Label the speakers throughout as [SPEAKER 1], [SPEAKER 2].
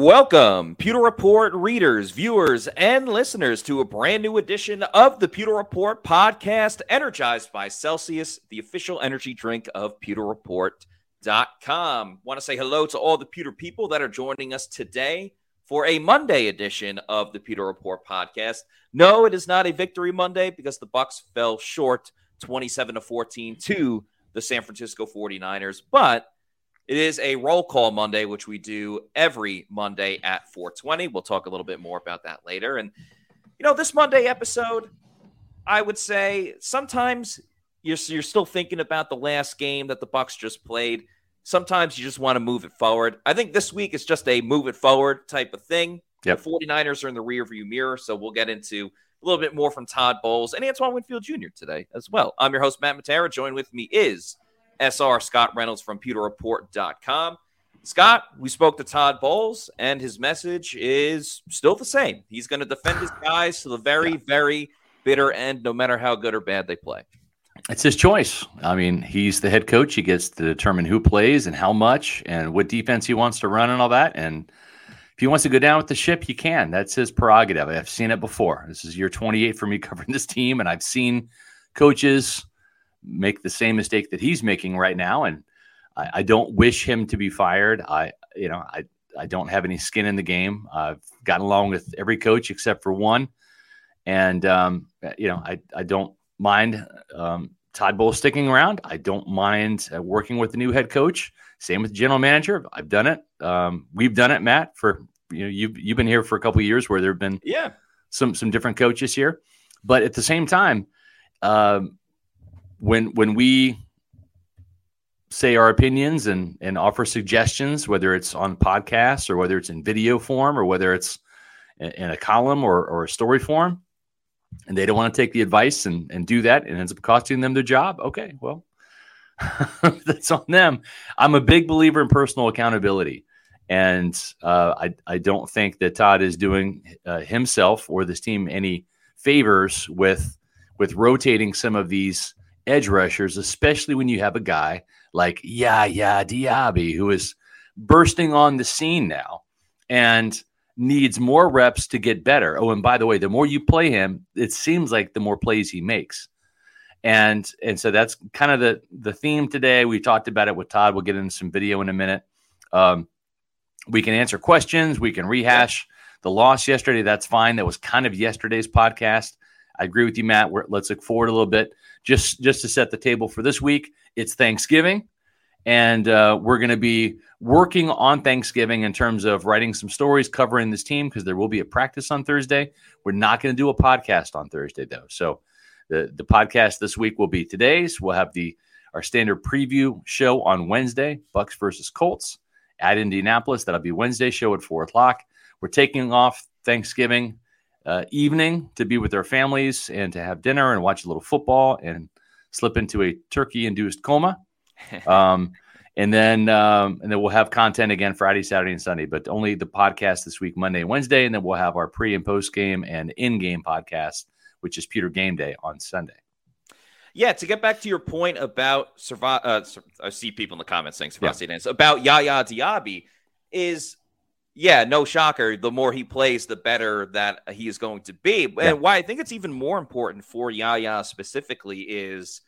[SPEAKER 1] Welcome, Pewter Report readers, viewers, and listeners to a brand new edition of the Pewter Report podcast, energized by Celsius, the official energy drink of pewterreport.com. Want to say hello to all the Pewter people that are joining us today for a Monday edition of the Pewter Report podcast. No, it is not a victory Monday because the Bucs fell short 27 to 14 to the San Francisco 49ers, but it is a roll call Monday, which we do every Monday at 420. We'll talk a little bit more about that later. And, you know, this Monday episode, I would say sometimes you're, you're still thinking about the last game that the Bucs just played. Sometimes you just want to move it forward. I think this week is just a move it forward type of thing. Yep. The 49ers are in the rearview mirror, so we'll get into a little bit more from Todd Bowles and Antoine Winfield Jr. today as well. I'm your host, Matt Matera. Joined with me is SR Scott Reynolds from pewterreport.com. Scott, we spoke to Todd Bowles, and his message is still the same. He's going to defend his guys to the very, very bitter end, no matter how good or bad they play.
[SPEAKER 2] It's his choice. I mean, he's the head coach. He gets to determine who plays and how much and what defense he wants to run and all that. And if he wants to go down with the ship, he can. That's his prerogative. I've seen it before. This is year 28 for me covering this team, and I've seen coaches make the same mistake that he's making right now. And I, I don't wish him to be fired. I, you know, I, I don't have any skin in the game. I've gotten along with every coach except for one. And, um, you know, I, I don't mind um, Todd Bowles sticking around. I don't mind uh, working with the new head coach. Same with the general manager. I've done it. Um, we've done it, Matt, for, you know, you've, you've been here for a couple years where there have been
[SPEAKER 1] yeah
[SPEAKER 2] some, some different coaches here. But at the same time, um, when when we say our opinions and and offer suggestions, whether it's on podcasts or whether it's in video form or whether it's in a column or, or a story form, and they don't want to take the advice and, and do that and ends up costing them their job, okay, well, that's on them. I'm a big believer in personal accountability. And uh, I, I don't think that Todd is doing uh, himself or this team any favors with with rotating some of these edge rushers, especially when you have a guy like Yaya Diaby who is bursting on the scene now and needs more reps to get better. Oh, and by the way, the more you play him, it seems like the more plays he makes. And and so that's kind of the the theme today. We talked about it with Todd. We'll get into some video in a minute. Um, we can answer questions. We can rehash the loss yesterday. That's fine. That was kind of yesterday's podcast. I agree with you, Matt. We're, let's look forward a little bit just just to set the table for this week. It's Thanksgiving, and uh, we're going to be working on Thanksgiving in terms of writing some stories covering this team because there will be a practice on Thursday. We're not going to do a podcast on Thursday though, so the the podcast this week will be today's. We'll have the our standard preview show on Wednesday, Bucs versus Colts at Indianapolis. That'll be Wednesday show at four o'clock. We're taking off Thanksgiving uh, evening to be with their families and to have dinner and watch a little football and slip into a turkey induced coma. Um, and then um, and then we'll have content again Friday, Saturday, and Sunday, but only the podcast this week, Monday Wednesday, and then we'll have our pre and post game and in game podcast, which is Pewter Game Day on Sunday.
[SPEAKER 1] Yeah, to get back to your point about survive, uh, I see people in the comments saying Sebastian yeah. about Yaya Diaby is yeah, no shocker. The more he plays, the better that he is going to be. And
[SPEAKER 2] Yeah.
[SPEAKER 1] why I think it's even more important for Yaya specifically is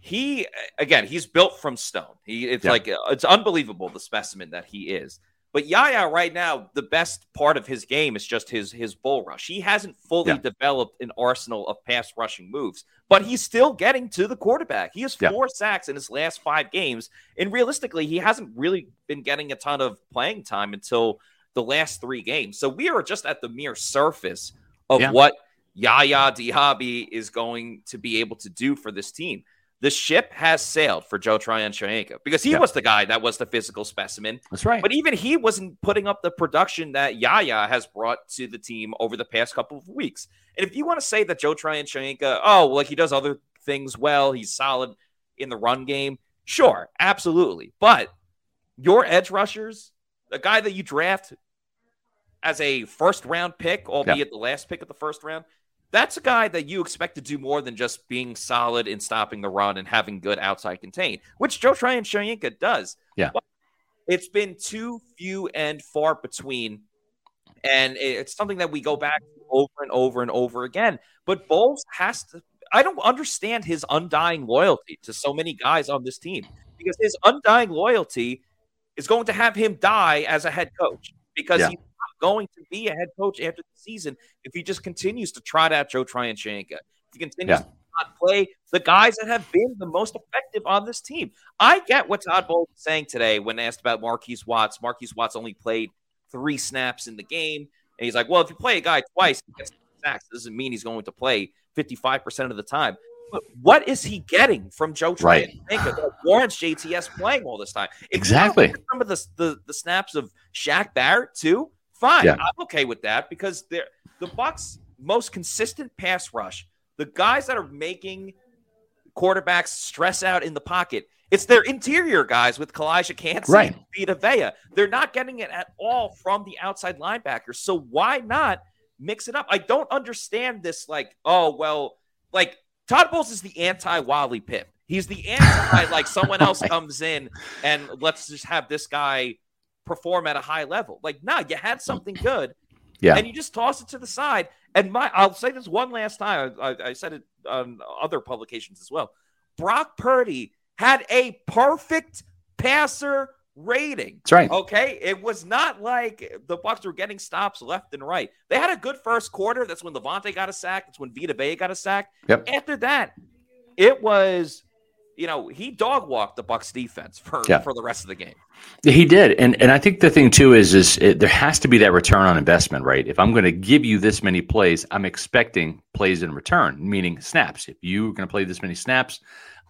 [SPEAKER 1] he again he's built from stone. He it's
[SPEAKER 2] Yeah.
[SPEAKER 1] like it's unbelievable the specimen that he is. But Yaya right now, the best part of his game is just his his bull rush. He hasn't fully
[SPEAKER 2] Yeah.
[SPEAKER 1] developed an arsenal of pass rushing moves, but he's still getting to the quarterback. He has
[SPEAKER 2] Yeah.
[SPEAKER 1] four sacks in his last five games, and realistically, he hasn't really been getting a ton of playing time until the last three games. So we are just at the mere surface of
[SPEAKER 2] Yeah.
[SPEAKER 1] what Yaya Diaby is going to be able to do for this team. The ship has sailed for Joe Tryon Shoyinka because he
[SPEAKER 2] Yeah.
[SPEAKER 1] was the guy that was the physical specimen.
[SPEAKER 2] That's right.
[SPEAKER 1] But even he wasn't putting up the production that Yaya has brought to the team over the past couple of weeks. And if you want to say that Joe Tryon Shoyinka, oh, well, like he does other things well, he's solid in the run game, sure, absolutely. But your edge rushers, the guy that you draft as a first round pick, albeit the last pick of the first round, that's a guy that you expect to do more than just being solid in stopping the run and having good outside contain, which Joe Tryon Shoyinka does.
[SPEAKER 2] Yeah.
[SPEAKER 1] But it's been too few and far between. And it's something that we go back over and over and over again. But Bowles has to, I don't understand his undying loyalty to so many guys on this team because his undying loyalty is going to have him die as a head coach because
[SPEAKER 2] Yeah.
[SPEAKER 1] he's not going to be a head coach after the season if he just continues to trot out Joe Tryon Shoyinka. If he continues
[SPEAKER 2] Yeah.
[SPEAKER 1] to not play the guys that have been the most effective on this team. I get what Todd Bowles is saying today when asked about Marquise Watts. Marquise Watts only played three snaps in the game. And he's like, well, if you play a guy twice, he gets sacks. Doesn't mean he's going to play 55% of the time. But what is he getting from Joe
[SPEAKER 2] Right.
[SPEAKER 1] Tryon that warrants JTS playing all this time? If
[SPEAKER 2] Exactly.
[SPEAKER 1] wanna look at Some of the, the, the snaps of Shaq Barrett, too, fine.
[SPEAKER 2] Yeah.
[SPEAKER 1] I'm okay with that because they're the Bucs' most consistent pass rush, the guys that are making quarterbacks stress out in the pocket, it's their interior guys with Calijah Kancey
[SPEAKER 2] Right.
[SPEAKER 1] and Vita Vea. They're not getting it at all from the outside linebackers. So why not mix it up? I don't understand this. Like, oh well, like Todd Bowles is the anti Wally Pipp. He's the anti like someone oh else comes in and let's just have this guy perform at a high level. Like, nah, you had something good
[SPEAKER 2] Yeah.
[SPEAKER 1] and you just toss it to the side. And my, I'll say this one last time. I, I said it on other publications as well. Brock Purdy had a perfect passer rating.
[SPEAKER 2] That's right.
[SPEAKER 1] Okay, it was not like the Bucs were getting stops left and right. They had a good first quarter. That's when Lavonte got a sack. That's when Vita Vea got a sack.
[SPEAKER 2] Yep.
[SPEAKER 1] After that, it was, you know, he dog walked the Bucs defense for
[SPEAKER 2] Yeah.
[SPEAKER 1] for the rest of the game.
[SPEAKER 2] He did, and and I think the thing too is is it, there has to be that return on investment, right? If I'm going to give you this many plays, I'm expecting plays in return, meaning snaps. If you're going to play this many snaps,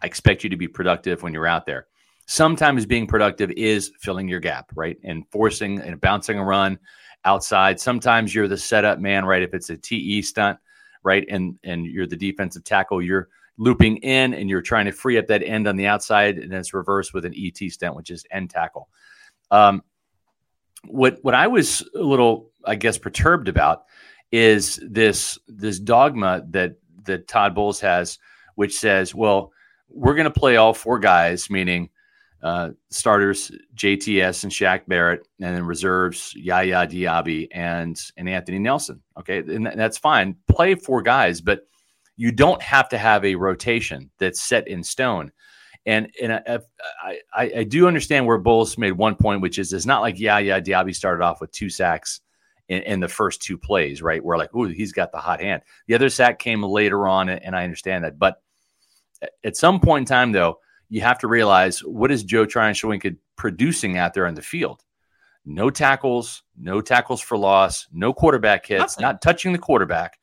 [SPEAKER 2] I expect you to be productive when you're out there. Sometimes being productive is filling your gap, right, and forcing and bouncing a run outside. Sometimes you're the setup man, right? If it's a TE stunt, right, and and you're the defensive tackle, you're looping in and you're trying to free up that end on the outside, and it's reversed with an ET stunt, which is end tackle. Um, what what I was a little, I guess, perturbed about is this this dogma that that Todd Bowles has, which says, well, we're going to play all four guys, meaning uh, starters JTS and Shaq Barrett, and then reserves Yaya Diaby and and Anthony Nelson. Okay, and tha- that's fine. Play four guys, but you don't have to have a rotation that's set in stone. And and I, I, I, I do understand where Bowles made one point, which is it's not like Yaya Diaby started off with two sacks in, in the first two plays, right? We're like, oh, he's got the hot hand. The other sack came later on, and I understand that. But at some point in time, though, you have to realize what is Joe Tryon producing out there on the field? No tackles, no tackles for loss, no quarterback hits,
[SPEAKER 1] Nothing.
[SPEAKER 2] not touching the quarterback,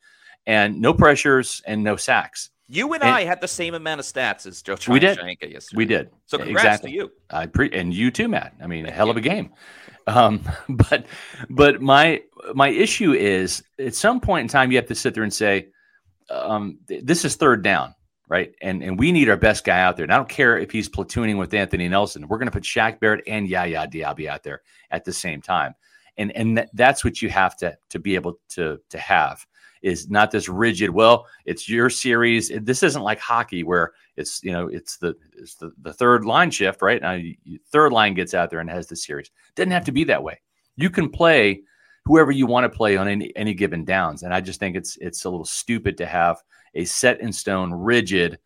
[SPEAKER 2] and no pressures and no sacks.
[SPEAKER 1] You and,
[SPEAKER 2] And-
[SPEAKER 1] I had the same amount of stats as Joe
[SPEAKER 2] We did.
[SPEAKER 1] Yesterday.
[SPEAKER 2] We did.
[SPEAKER 1] So congrats
[SPEAKER 2] exactly.
[SPEAKER 1] to you.
[SPEAKER 2] I pre and you too, Matt. I mean, a hell of a game. Um, but but my my issue is at some point in time you have to sit there and say, um, th- this is third down, right? And and we need our best guy out there. And I don't care if he's platooning with Anthony Nelson. We're going to put Shaq Barrett and Yaya Diaby out there at the same time. And and th- that's what you have to to be able to to have is not this rigid. Well, it's your series. This isn't like hockey where it's you know it's the it's the, the third line shift, right? Now third line gets out there and has the series. Doesn't have to be that way. You can play whoever you want to play on any, any given downs. And I just think it's it's a little stupid to have a set in stone, rigid.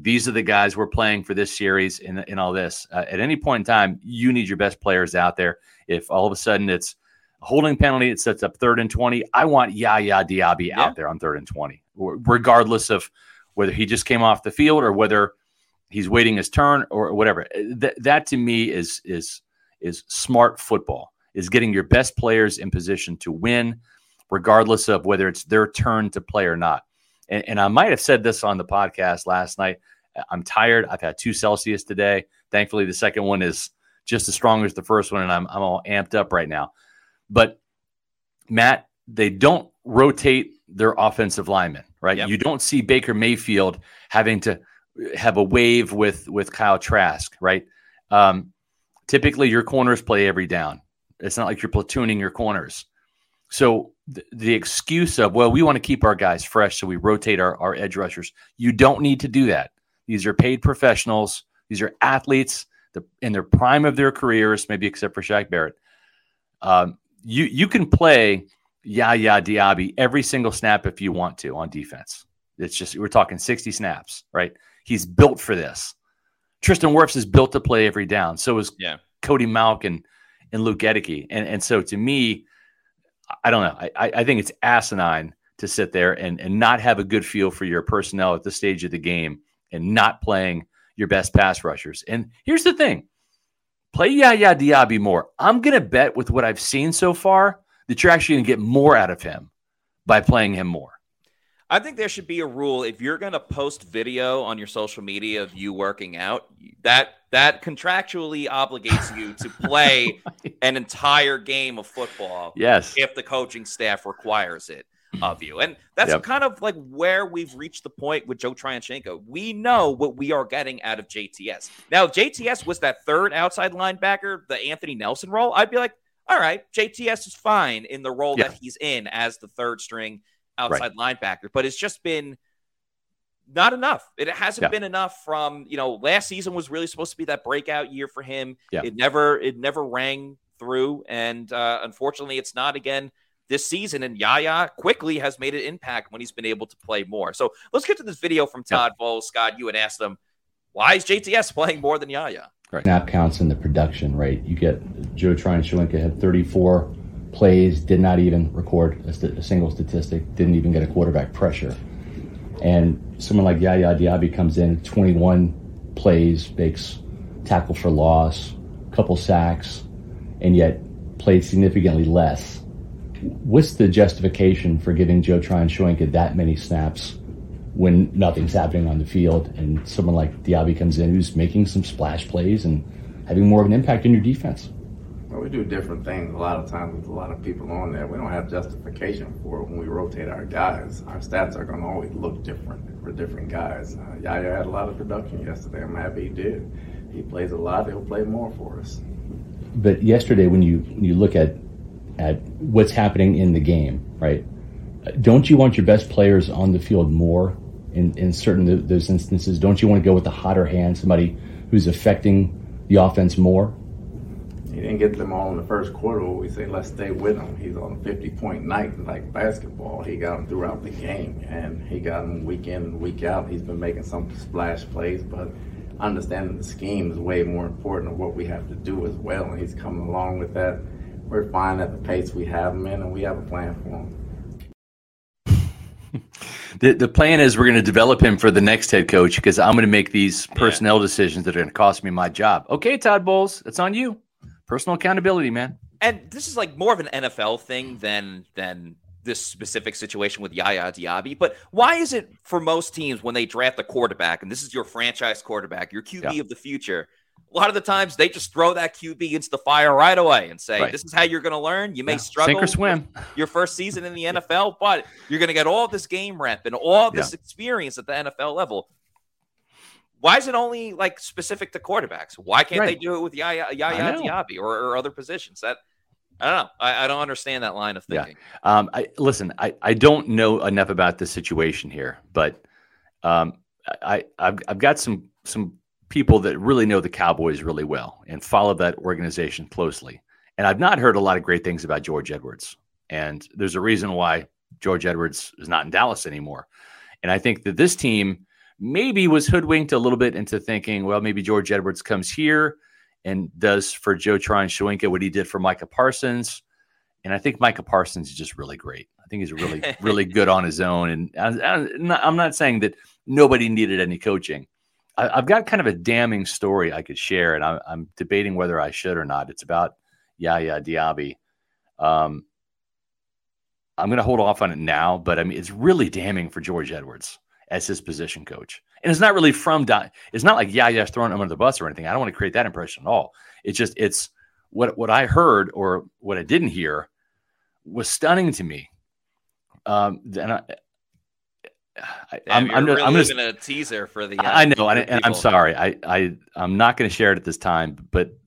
[SPEAKER 2] These are the guys we're playing for this series and, and all this. Uh, at any point in time, you need your best players out there. If all of a sudden it's holding penalty, it sets up third and 20. I want Yaya Diaby yeah. out there on third and 20, regardless of whether he just came off the field or whether he's waiting his turn or whatever. Uh, that, that to me is, is, is smart football is getting your best players in position to win, regardless of whether it's their turn to play or not. And, and I might have said this on the podcast last night. I'm tired. I've had two Celsius today. Thankfully, the second one is just as strong as the first one, and I'm, I'm all amped up right now. But Matt, they don't rotate their offensive linemen, right? Yep. You don't see Baker Mayfield having to have a wave with with Kyle Trask, right? Um, typically, your corners play every down. It's not like you're platooning your corners. So th- the excuse of, well, we want to keep our guys fresh, so we rotate our, our edge rushers. You don't need to do that. These are paid professionals. These are athletes in their prime of their careers, maybe except for Shaq Barrett. Um, you you can play Yaya Diaby every single snap if you want to on defense. It's just we're talking 60 snaps, right? He's built for this. Tristan Wirfs is built to play every down. So is yeah. Cody Mauch and and Luke Goedeke. And and so to me, I don't know. I, I think it's asinine to sit there and, and not have a good feel for your personnel at this stage of the game and not playing your best pass rushers. And here's the thing play Yaya Diaby more. I'm going to bet with what I've seen so far that you're actually going to get more out of him by playing him more.
[SPEAKER 1] I think there should be a rule if you're going to post video on your social media of you working out, that that contractually obligates you to play an entire game of football.
[SPEAKER 2] Yes.
[SPEAKER 1] If the coaching staff requires it of you. And that's yep. kind of like where we've reached the point with Joe Tryon Shoyinka. We know what we are getting out of JTS. Now, if JTS was that third outside linebacker, the Anthony Nelson role, I'd be like, all right, JTS is fine in the role yeah. that he's in as the third string outside right. linebacker, but it's just been not enough. It hasn't yeah. been enough from, you know, last season was really supposed to be that breakout year for him. Yeah. It never it never rang through and uh, unfortunately it's not again this season and Yaya quickly has made an impact when he's been able to play more. So let's get to this video from Todd yeah. Bowles. Scott, you had asked him, why is JTS playing more than Yaya?
[SPEAKER 3] Right. Snap counts in the production, right? You get Joe Tryon Shoyinka had 34 plays, did not even record a, st- a, single statistic, didn't even get a quarterback pressure. And someone like Yaya Diaby comes in, 21 plays, makes tackle for loss, couple sacks, and yet played significantly less. What's the justification for giving Joe Tryon Shoyinka that many snaps when nothing's happening on the field and someone like Diaby comes in who's making some splash plays and having more of an impact in your defense?
[SPEAKER 4] Well, we do different things a lot of times with a lot of people on there. We don't have justification for it when we rotate our guys. Our stats are going to always look different for different guys. Uh, Yaya had a lot of production yesterday. I'm happy he did. He plays a lot. He'll play more for us.
[SPEAKER 3] But yesterday, when you when you look at at what's happening in the game, right? Don't you want your best players on the field more in, in certain those instances? Don't you want to go with the hotter hand, somebody who's affecting the offense more?
[SPEAKER 4] he didn't get them all in the first quarter. We say let's stay with him. He's on a 50 point night like basketball. He got them throughout the game, and he got them week in and week out. He's been making some splash plays, but understanding the scheme is way more important than what we have to do as well. And he's coming along with that. We're fine at the pace we have him in, and we have a plan for
[SPEAKER 2] him. the, the plan is we're going to develop him for the next head coach because I'm going to make these personnel yeah. decisions that are going to cost me my job. Okay, Todd Bowles, it's on you personal accountability, man.
[SPEAKER 1] And this is like more of an NFL thing than than this specific situation with Yaya Diaby. But why is it for most teams when they draft a quarterback, and this is your franchise quarterback, your QB yeah. of the future? A lot of the times they just throw that QB into the fire right away and say, right. "This is how you're going to learn. You may yeah. struggle,
[SPEAKER 2] sink or swim,
[SPEAKER 1] your first season in the NFL, but you're going to get all this game rep and all this yeah. experience at the NFL level why is it only like specific to quarterbacks? Why can't right. they do it with Yaya, Yaya Diaby or, or, other positions? That I don't know. I, I, don't understand that line of thinking.
[SPEAKER 2] Yeah. Um, I listen. I, I don't know enough about the situation here, but um, I I've, I've got some some people that really know the Cowboys really well and follow that organization closely. And I've not heard a lot of great things about George Edwards. And there's a reason why George Edwards is not in Dallas anymore. And I think that this team maybe was hoodwinked a little bit into thinking, well, maybe George Edwards comes here and does for Joe Tryon Shoyinka what he did for Micah Parsons. And I think Micah Parsons is just really great. I think he's really, really good on his own. And I'm not saying that nobody needed any coaching. I've got kind of a damning story I could share, and I'm debating whether I should or not. It's about Yaya Diaby. Um, I'm going to hold off on it now, but I mean, it's really damning for George Edwards as his position coach. And it's not really from, it's not like Yaya's throwing him under the bus or anything. I don't want to create that impression at all. It's just, it's what, what I heard or what I didn't hear was stunning to me. Um, and I,
[SPEAKER 1] I, am I'm, really I'm leaving a teaser for the. Uh,
[SPEAKER 2] I know, and, and I'm sorry. I, I, I'm not going to share it at this time, but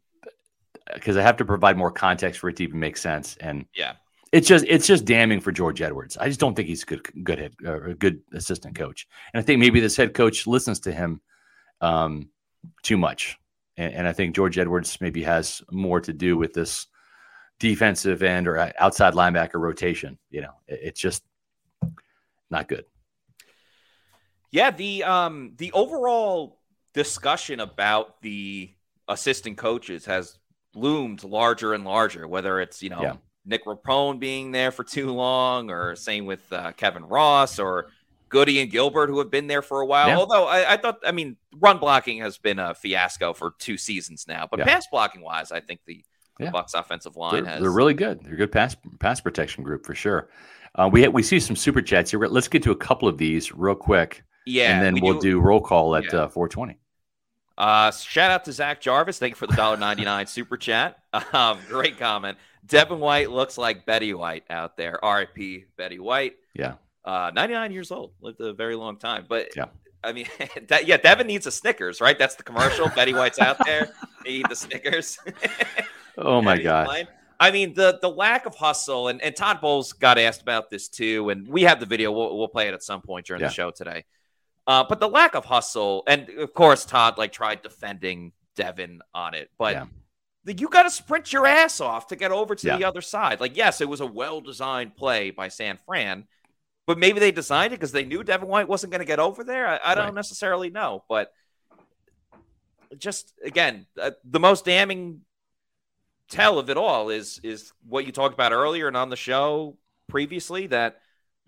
[SPEAKER 2] because I have to provide more context for it to even make sense. And
[SPEAKER 1] yeah,
[SPEAKER 2] it's just it's just damning for George Edwards. I just don't think he's a good good head or a good assistant coach, and I think maybe this head coach listens to him um, too much, and, and, I think George Edwards maybe has more to do with this defensive end or uh, outside linebacker rotation. You know, it, it's just not good.
[SPEAKER 1] Yeah, the um the overall discussion about the assistant coaches has loomed larger and larger, whether it's, you know, yeah. Nick Rapone being there for too long, or same with uh, Kevin Ross, or Goody and Gilbert, who have been there for a while. Yeah. Although I, I, thought, I mean, run blocking has been a fiasco for two seasons now, but yeah. pass blocking wise, I think the, the Bucs offensive line
[SPEAKER 2] they're,
[SPEAKER 1] has.
[SPEAKER 2] They're really good. They're a good pass pass protection group for sure. Uh, we we see some super chats here. Let's get to a couple of these real quick.
[SPEAKER 1] Yeah,
[SPEAKER 2] and then we will do, do, roll call at uh, 420.
[SPEAKER 1] Uh, shout out to Zach Jarvis. Thank you for the $1.99 super chat. Um, great comment. Devin White looks like Betty White out there. RIP Betty White.
[SPEAKER 2] Yeah.
[SPEAKER 1] Uh, 99 years old. Lived a very long time. But
[SPEAKER 2] yeah.
[SPEAKER 1] I mean, that, yeah, Devin needs a Snickers, right? That's the commercial. Betty White's out there. They eat the Snickers.
[SPEAKER 2] oh my god.
[SPEAKER 1] I mean, the the lack of hustle, and, and Todd Bowles got asked about this too, and we have the video. We'll, we'll play it at some point during yeah. the show today. Uh, but the lack of hustle, and of course, Todd like tried defending Devin on it, but yeah. you got to sprint your ass off to get over to yeah. the other side. Like, yes, it was a well designed play by San Fran, but maybe they designed it because they knew Devin White wasn't going to get over there. I, I don't right. necessarily know, but just again, uh, the most damning tell of it all is is what you talked about earlier and on the show previously that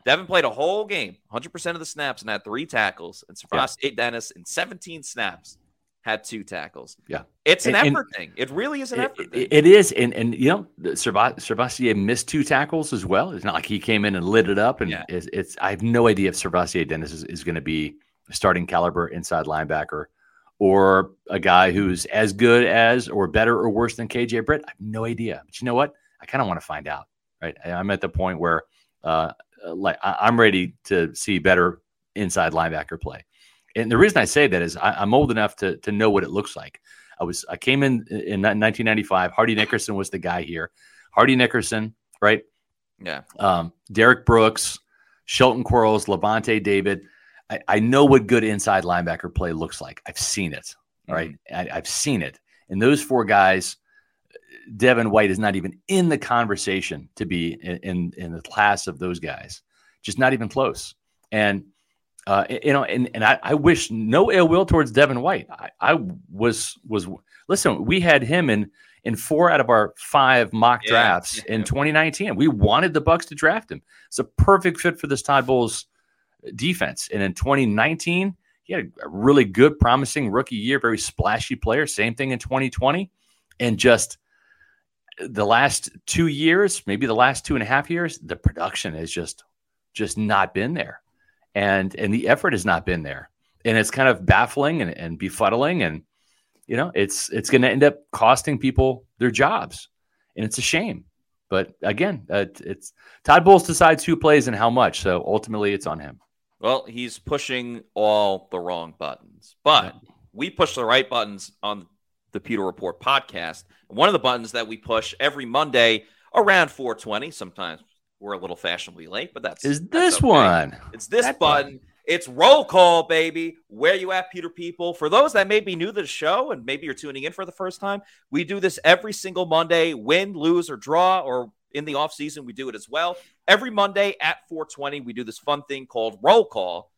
[SPEAKER 1] Devin played a whole game, 100% of the snaps, and had three tackles. And SirVocea yeah. Dennis in 17 snaps had two tackles.
[SPEAKER 2] Yeah.
[SPEAKER 1] It's an and, effort and thing. It really is an
[SPEAKER 2] it,
[SPEAKER 1] effort
[SPEAKER 2] thing. It is. And, and you know, SirVocea missed two tackles as well. It's not like he came in and lit it up. And yeah. it's, it's, I have no idea if SirVocea Dennis is, is going to be starting caliber inside linebacker or a guy who's as good as or better or worse than KJ Britt. I have no idea. But you know what? I kind of want to find out. Right. I'm at the point where uh, uh, like I, am ready to see better inside linebacker play. And the reason I say that is I, am old enough to to know what it looks like. I was I came in in 1995. Hardy Nickerson was the guy here. Hardy Nickerson, right?
[SPEAKER 1] Yeah.
[SPEAKER 2] Um, Derrick Brooks, Shelton Quarles, Lavonte David. I, I, know what good inside linebacker play looks like. I've seen it. Right. Mm-hmm. I, I've seen it. And those four guys Devin White is not even in the conversation to be in, in, in the class of those guys, just not even close. And uh, you know, and, and I, I, wish no ill will towards Devin White. I, I, was was listen. We had him in in four out of our five mock yeah, drafts yeah. in 2019. We wanted the Bucs to draft him. It's a perfect fit for this Todd Bowles defense. And in 2019, he had a really good, promising rookie year, very splashy player. Same thing in 2020, and just the last two years, maybe the last two and a half years, the production has just just not been there. And and the effort has not been there. And it's kind of baffling and, and befuddling. And you know, it's it's gonna end up costing people their jobs. And it's a shame. But again, uh, it's Todd Bowles decides who plays and how much. So ultimately it's on him.
[SPEAKER 1] Well, he's pushing all the wrong buttons. But we push the right buttons on the Pewter Report podcast. One of the buttons that we push every Monday around 420. Sometimes we're a little fashionably late, but that's
[SPEAKER 2] is this
[SPEAKER 1] that's okay.
[SPEAKER 2] one.
[SPEAKER 1] It's this
[SPEAKER 2] that
[SPEAKER 1] button. It's roll call, baby. Where you at, Pewter People? For those that may be new to the show and maybe you're tuning in for the first time, we do this every single Monday, win, lose, or draw, or in the off season, we do it as well. Every Monday at 420, we do this fun thing called roll call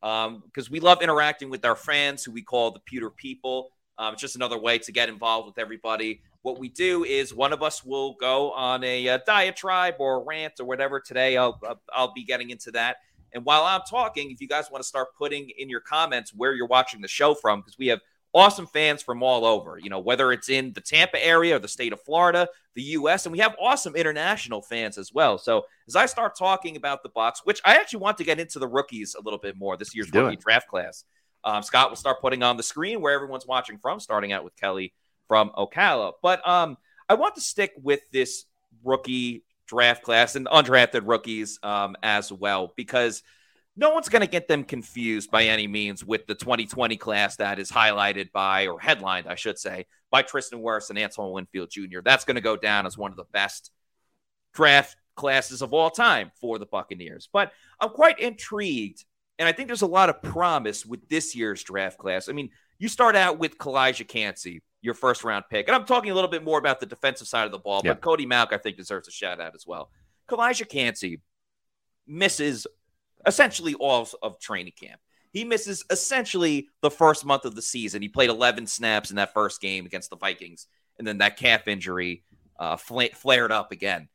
[SPEAKER 1] because um, we love interacting with our fans who we call the Pewter People. Um, it's just another way to get involved with everybody. What we do is one of us will go on a, a diatribe or a rant or whatever. Today, I'll, I'll be getting into that. And while I'm talking, if you guys want to start putting in your comments where you're watching the show from, because we have awesome fans from all over, you know, whether it's in the Tampa area or the state of Florida, the US, and we have awesome international fans as well. So as I start talking about the box, which I actually want to get into the rookies a little bit more, this year's rookie draft class. Um, Scott will start putting on the screen where everyone's watching from, starting out with Kelly from Ocala. But um, I want to stick with this rookie draft class and undrafted rookies um, as well, because no one's going to get them confused by any means with the 2020 class that is highlighted by, or headlined, I should say, by Tristan Wirfs and Antoine Winfield Jr. That's going to go down as one of the best draft classes of all time for the Buccaneers. But I'm quite intrigued, and I think there's a lot of promise with this year's draft class. I mean, you start out with Calijah Kancey, your first round pick. And I'm talking a little bit more about the defensive side of the ball, but Cody Mauch, I think, deserves a shout out as well. Calijah Kancey misses essentially all of training camp. He misses essentially the first month of the season. He played 11 snaps in that first game against the Vikings, and then that calf injury uh, fl- flared up again.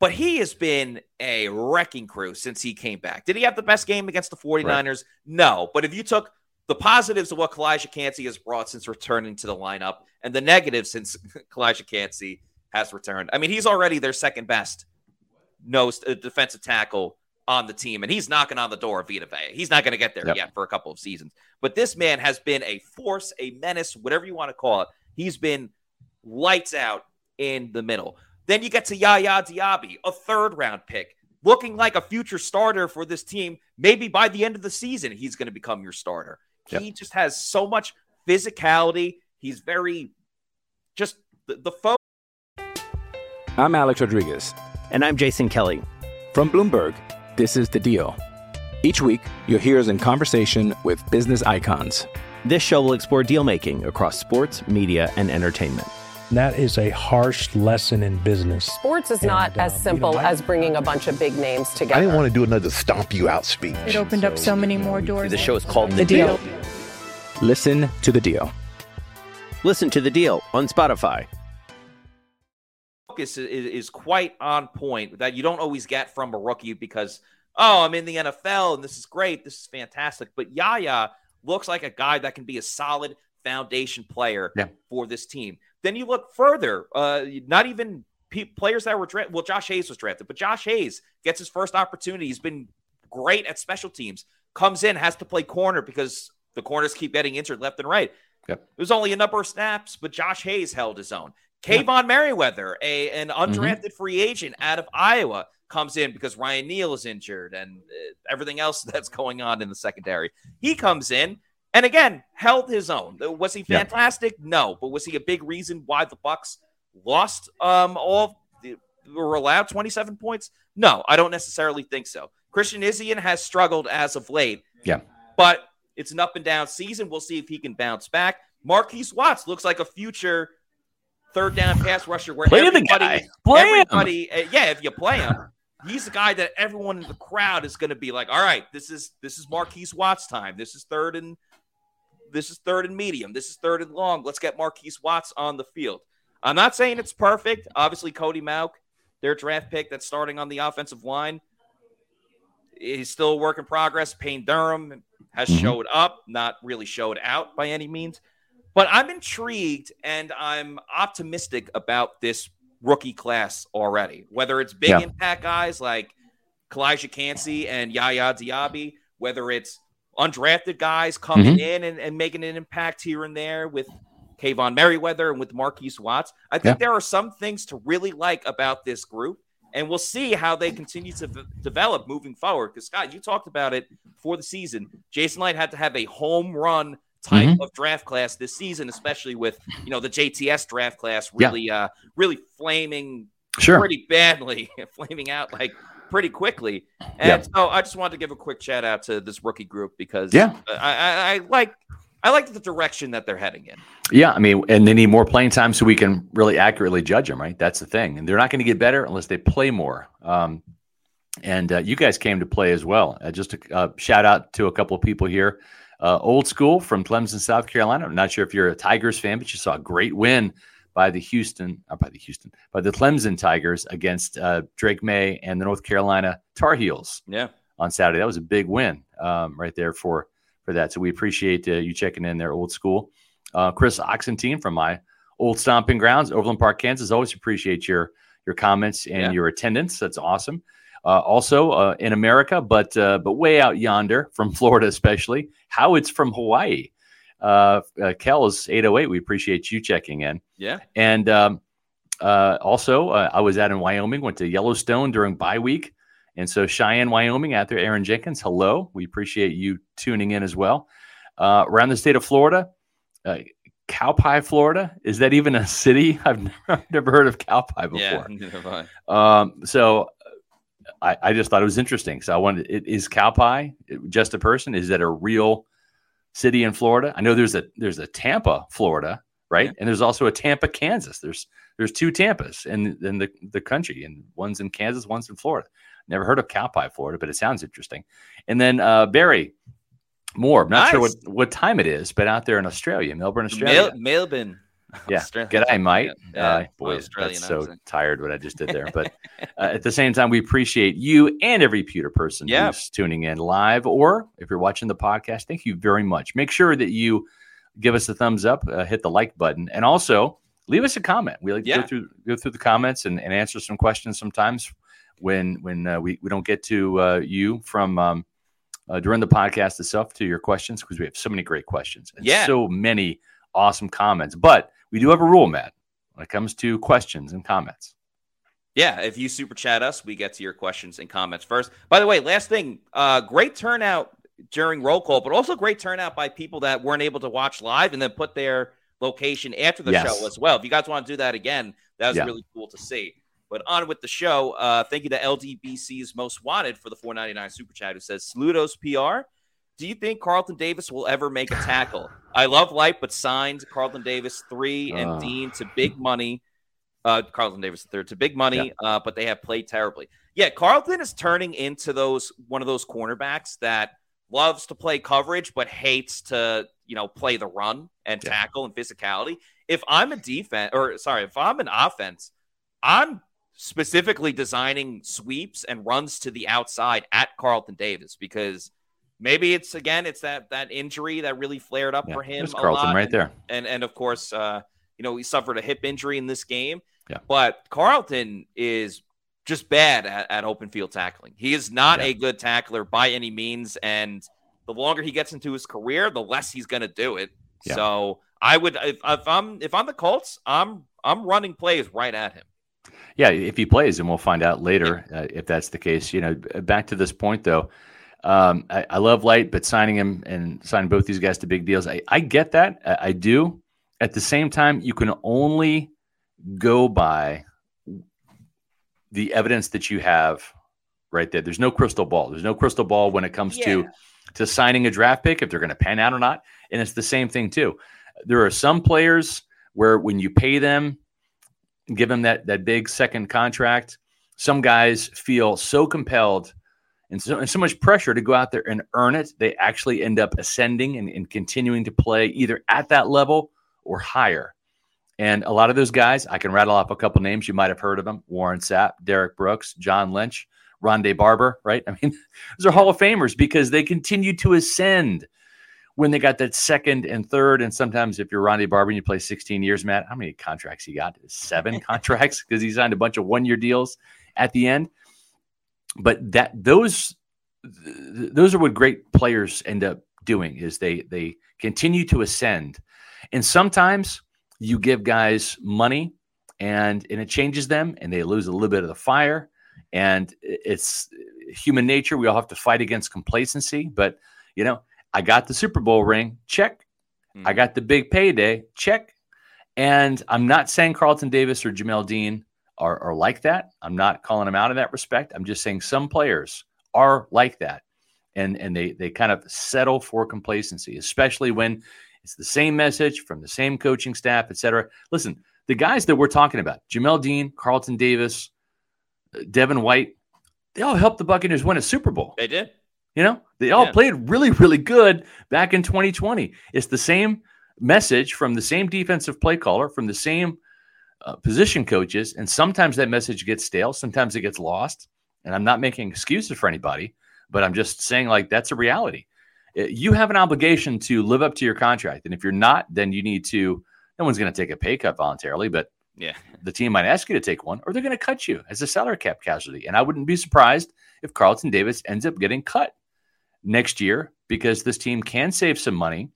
[SPEAKER 1] But he has been a wrecking crew since he came back. Did he have the best game against the 49ers? Right. No. But if you took the positives of what Calijah Kancey has brought since returning to the lineup and the negatives since Calijah Kancey has returned. I mean, he's already their second best nose uh, defensive tackle on the team, and he's knocking on the door of Vita Vea. He's not going to get there yep. yet for a couple of seasons. But this man has been a force, a menace, whatever you want to call it. He's been lights out in the middle. Then you get to Yaya Diaby, a third round pick, looking like a future starter for this team. Maybe by the end of the season, he's going to become your starter. Yep. He just has so much physicality. He's very just the, the fo-
[SPEAKER 5] I'm Alex Rodriguez.
[SPEAKER 6] And I'm Jason Kelly.
[SPEAKER 5] From Bloomberg, this is The Deal. Each week, you'll hear us in conversation with business icons.
[SPEAKER 6] This show will explore deal making across sports, media, and entertainment.
[SPEAKER 7] That is a harsh lesson in business.
[SPEAKER 8] Sports is and, not as uh, simple you know, as bringing a bunch of big names together.
[SPEAKER 9] I didn't want to do another stomp you out speech.
[SPEAKER 10] It opened so, up so many more doors.
[SPEAKER 6] The show is called
[SPEAKER 10] The, the deal.
[SPEAKER 6] deal.
[SPEAKER 5] Listen to the deal.
[SPEAKER 6] Listen to the deal on Spotify.
[SPEAKER 1] Focus is, is quite on point that you don't always get from a rookie because, oh, I'm in the NFL and this is great. This is fantastic. But Yaya looks like a guy that can be a solid foundation player yeah. for this team. Then you look further, uh, not even pe- players that were drafted. Well, Josh Hayes was drafted, but Josh Hayes gets his first opportunity. He's been great at special teams. Comes in, has to play corner because the corners keep getting injured left and right. Yep. It was only a number of snaps, but Josh Hayes held his own. Kaevon Merriweather, a an mm-hmm. undrafted mm-hmm. free agent out of Iowa, comes in because Ryan Neal is injured and uh, everything else that's going on in the secondary. He comes in and again held his own. Was he fantastic? Yeah. No, but was he a big reason why the Bucs lost um all were allowed 27 points? No, I don't necessarily think so. Christian Izien has struggled as of late.
[SPEAKER 2] Yeah.
[SPEAKER 1] But it's an up and down season. We'll see if he can bounce back. Marquise Watts looks like a future third down pass rusher where
[SPEAKER 2] play
[SPEAKER 1] everybody,
[SPEAKER 2] the guy. Play
[SPEAKER 1] everybody, him. Uh, yeah, if you play him, he's the guy that everyone in the crowd is going to be like, all right, this is this is Marquise Watts time. This is third and this is third and medium. This is third and long. Let's get Marquise Watts on the field. I'm not saying it's perfect. Obviously, Cody Mauch, their draft pick that's starting on the offensive line, is still a work in progress. Payne Durham has mm-hmm. showed up, not really showed out by any means. But I'm intrigued and I'm optimistic about this rookie class already. Whether it's big yeah. impact guys like Calijah Kancey and Yaya Diaby, whether it's undrafted guys coming mm-hmm. in and, and, making an impact here and there with Kaevon Merriweather and with Marquise Watts. I think yeah. there are some things to really like about this group, and we'll see how they continue to v- develop moving forward. Because Scott, you talked about it for the season. Jason Licht had to have a home run type mm-hmm. of draft class this season, especially with you know the JTS draft class really yeah. uh really flaming
[SPEAKER 2] sure.
[SPEAKER 1] pretty badly, flaming out like pretty quickly. And
[SPEAKER 2] Yeah.
[SPEAKER 1] so I just wanted to give a quick shout out to this rookie group because
[SPEAKER 2] Yeah.
[SPEAKER 1] I, I, I like I like the direction that they're heading in.
[SPEAKER 2] Yeah, I mean, and they need more playing time so we can really accurately judge them, right? That's the thing, and they're not going to get better unless they play more. Um, and uh, you guys came to play as well. Uh, just a uh, shout out to a couple of people here. Uh, old school from Clemson, South Carolina. I'm not sure if you're a Tigers fan, but you saw a great win by the Houston, uh, by the Houston, by the Clemson Tigers against uh, Drake Maye and the North Carolina Tar Heels
[SPEAKER 1] Yeah.
[SPEAKER 2] on Saturday. That was a big win um, right there for for that. So we appreciate uh, you checking in there, old school. Uh, Chris Oxentine from my old stomping grounds, Overland Park, Kansas. Always appreciate your your comments and
[SPEAKER 1] Yeah.
[SPEAKER 2] your attendance. That's awesome. Uh, also uh, in America, but uh, but way out yonder from Florida, especially. How it's from Hawaii. Uh, uh, Kel's 808. We appreciate you checking in.
[SPEAKER 1] Yeah.
[SPEAKER 2] And um, uh, also, uh, I was out in Wyoming, went to Yellowstone during bye week. And so, Cheyenne, Wyoming, out there, Aaron Jenkins, hello. We appreciate you tuning in as well. Uh, around the state of Florida, uh, Cowpie, Florida. Is that even a city? I've never, never heard of Cowpie before.
[SPEAKER 1] Yeah. I.
[SPEAKER 2] Um, so I, I just thought it was interesting. So I wanted, it, is Cowpie just a person? Is that a real city in Florida? I know there's a there's a Tampa, Florida, right? And there's also a Tampa, Kansas. There's there's two Tampas in in the the country, and one's in Kansas, one's in Florida. Never heard of Cowpie, Florida, but it sounds interesting. And then uh, Barry Moore. I'm not sure what what time it is, but out there in Australia, Melbourne, Australia.
[SPEAKER 1] Mel- Melbourne.
[SPEAKER 2] Yeah.
[SPEAKER 1] Australia.
[SPEAKER 2] G'day, mate.
[SPEAKER 1] Yeah,
[SPEAKER 2] Uh, boy,
[SPEAKER 1] Australian
[SPEAKER 2] that's so
[SPEAKER 1] accent.
[SPEAKER 2] tired what I just did there. But uh, at the same time, we appreciate you and every pewter person
[SPEAKER 1] Yeah.
[SPEAKER 2] who's tuning in live, or if you're watching the podcast, thank you very much. Make sure that you give us a thumbs up, uh, hit the like button, and also leave us a comment. We like to
[SPEAKER 1] Yeah.
[SPEAKER 2] go through go through the comments and, and answer some questions sometimes when when uh, we we don't get to uh, you from. Um, uh, during the podcast itself to your questions because we have so many great questions and
[SPEAKER 1] Yeah.
[SPEAKER 2] so many awesome comments. But we do have a rule, Matt, when it comes to questions and comments.
[SPEAKER 1] Yeah, if you super chat us, we get to your questions and comments first. By the way, last thing, uh, great turnout during roll call, but also great turnout by people that weren't able to watch live and then put their location after the
[SPEAKER 2] Yes.
[SPEAKER 1] show as well. If you guys want to do that again, that was
[SPEAKER 2] Yeah.
[SPEAKER 1] really cool to see. But on with the show. Uh, thank you to LDBC's Most Wanted for the 499 super chat who says, Saludos PR. Do you think Carlton Davis will ever make a tackle? I love Licht, but signed Carlton Davis three and
[SPEAKER 2] Ah.
[SPEAKER 1] Dean to big money. Uh, Carlton Davis third to big money, uh, but they have played terribly. Yeah, Carlton is turning into those one of those cornerbacks that loves to play coverage but hates to you know play the run and
[SPEAKER 2] Yeah.
[SPEAKER 1] tackle and physicality. If I'm a defense or sorry, if I'm an offense, I'm specifically designing sweeps and runs to the outside at Carlton Davis because maybe it's again it's that that injury that really flared up
[SPEAKER 2] Yeah,
[SPEAKER 1] for him.
[SPEAKER 2] there's Carlton
[SPEAKER 1] lot.
[SPEAKER 2] right there.
[SPEAKER 1] and and of course, uh, you know, he suffered a hip injury in this game.
[SPEAKER 2] Yeah.
[SPEAKER 1] But Carlton is just bad at, at open field tackling. He is not
[SPEAKER 2] Yeah.
[SPEAKER 1] a good tackler by any means, and the longer he gets into his career, the less he's going to do it.
[SPEAKER 2] Yeah.
[SPEAKER 1] So I would, if, if I'm if I'm the Colts, I'm I'm running plays right at him.
[SPEAKER 2] Yeah, if he plays, and we'll find out later uh, if that's the case. You know, back to this point though, um, I, I love Licht, but signing him and signing both these guys to big deals, I, I get that, I, I do. At the same time, you can only go by the evidence that you have right there. There's no crystal ball. There's no crystal ball when it comes to to signing a draft pick if they're going to pan out or not. And it's the same thing too. There are some players where when you pay them, give them that that big second contract, some guys feel so compelled and so, and so much pressure to go out there and earn it. They actually end up ascending and, and continuing to play either at that level or higher. And a lot of those guys, I can rattle off a couple names. You might have heard of them: Warren Sapp, Derrick Brooks, John Lynch, Rondé Barber. Right? I mean, those are Hall of Famers because they continue to ascend when they got that second and third. And sometimes, if you're Rondé Barber and you play 16 years, Matt, how many contracts he got? Seven contracts because he signed a bunch of one-year deals at the end. But that those those are what great players end up doing is they they continue to ascend, and sometimes you give guys money and and it changes them and they lose a little bit of the fire. And it's human nature. We all have to fight against complacency but you know i got the super bowl ring check. I
[SPEAKER 1] Mhm.
[SPEAKER 2] got the big payday check. And i'm not saying carlton davis or jamel dean are, are like that. I'm not calling them out in that respect. I'm just saying some players are like that. And, and they, they kind of settle for complacency, especially when it's the same message from the same coaching staff, et cetera. Listen, the guys that we're talking about, Jamel Dean, Carlton Davis, uh, Devin White, they all helped the Buccaneers win a Super Bowl.
[SPEAKER 1] They did.
[SPEAKER 2] You know, they all
[SPEAKER 1] Yeah.
[SPEAKER 2] played really, really good back in 2020. It's the same message from the same defensive play caller, from the same uh, position coaches. And sometimes that message gets stale, sometimes it gets lost. And I'm not making excuses for anybody, but I'm just saying, like, that's a reality. Uh, You have an obligation to live up to your contract. And if you're not, then you need to, no one's going to take a pay cut voluntarily, but
[SPEAKER 1] Yeah.
[SPEAKER 2] the team might ask you to take one, or they're going to cut you as a salary cap casualty. And I wouldn't be surprised if Carlton Davis ends up getting cut next year because this team can save some money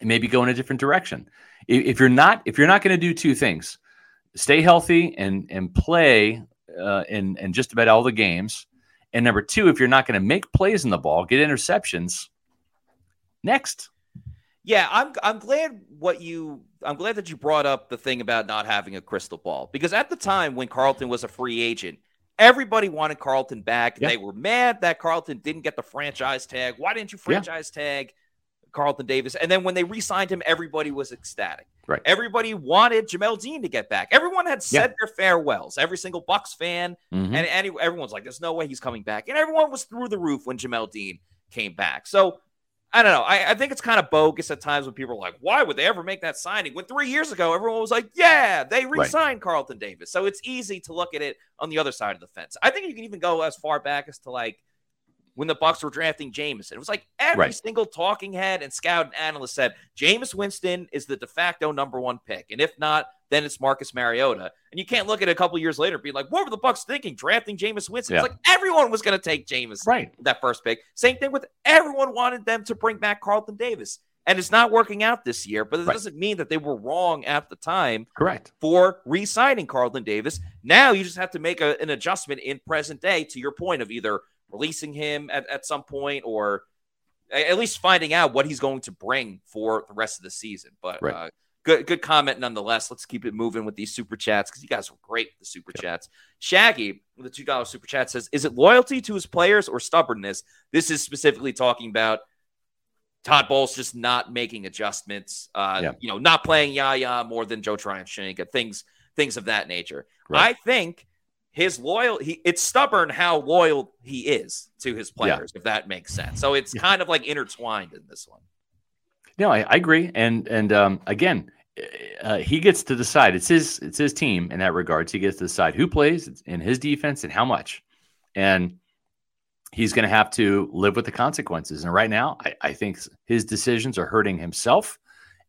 [SPEAKER 2] and maybe go in a different direction. If, if you're not, if you're not going to do two things, stay healthy and and play uh, in in just about all the games, and number two, if you're not going to make plays in the ball, get interceptions. Next,
[SPEAKER 1] Yeah, I'm I'm glad what you I'm glad that you brought up the thing about not having a crystal ball because at the time when Carlton was a free agent, everybody wanted Carlton back.
[SPEAKER 2] Yeah.
[SPEAKER 1] They were mad that Carlton didn't get the franchise tag. Why didn't you
[SPEAKER 2] Yeah.
[SPEAKER 1] franchise tag Carlton Davis? And then when they re-signed him, everybody was ecstatic.
[SPEAKER 2] Right.
[SPEAKER 1] Everybody wanted Jamel Dean to get back. Everyone had
[SPEAKER 2] Yeah.
[SPEAKER 1] said their farewells. Every single Bucs fan
[SPEAKER 2] Mhm.
[SPEAKER 1] and any, everyone's like, "There's no way he's coming back," and everyone was through the roof when Jamel Dean came back. So I don't know. I, I think it's kind of bogus at times when people are like, "Why would they ever make that signing?" When three years ago, everyone was like, "Yeah, they re-signed Carlton Davis." So it's easy to look at it on the other side of the fence. I think you can even go as far back as to like when the Bucs were drafting Jameson. It was like every
[SPEAKER 2] Right.
[SPEAKER 1] single talking head and scout and analyst said Jameis Winston is the de facto number one pick, and if not, then it's Marcus Mariota. And you can't look at it a couple years later and be like, "What were the Bucs thinking drafting Jameis Winston?"
[SPEAKER 2] Yeah.
[SPEAKER 1] It's like everyone was going to take Jameis
[SPEAKER 2] right?
[SPEAKER 1] that first pick. Same thing with everyone wanted them to bring back Carlton Davis. And it's not working out this year, but it
[SPEAKER 2] Right.
[SPEAKER 1] doesn't mean that they were wrong at the time
[SPEAKER 2] Correct.
[SPEAKER 1] for re signing Carlton Davis. Now you just have to make a- an adjustment in present day to your point of either releasing him at, at some point or at least finding out what he's going to bring for the rest of the season. But
[SPEAKER 2] Right.
[SPEAKER 1] uh, good good comment nonetheless. Let's keep it moving with these super chats because you guys were great with the super chats. Shaggy, with the two dollar super chat says, "Is it loyalty to his players or stubbornness?" This is specifically talking about Todd Bowles just not making adjustments. Uh,
[SPEAKER 2] Yeah.
[SPEAKER 1] you know, not playing Yaya more than Joe Tryon things things of that nature.
[SPEAKER 2] Right.
[SPEAKER 1] I think his loyal he it's stubborn how loyal he is to his players, if that makes sense. So it's kind of like intertwined in this one.
[SPEAKER 2] No, I, I agree, and and um, again, uh, he gets to decide. It's his it's his team in that regards. He gets to decide who plays in his defense and how much, and he's going to have to live with the consequences. And right now, I, I think his decisions are hurting himself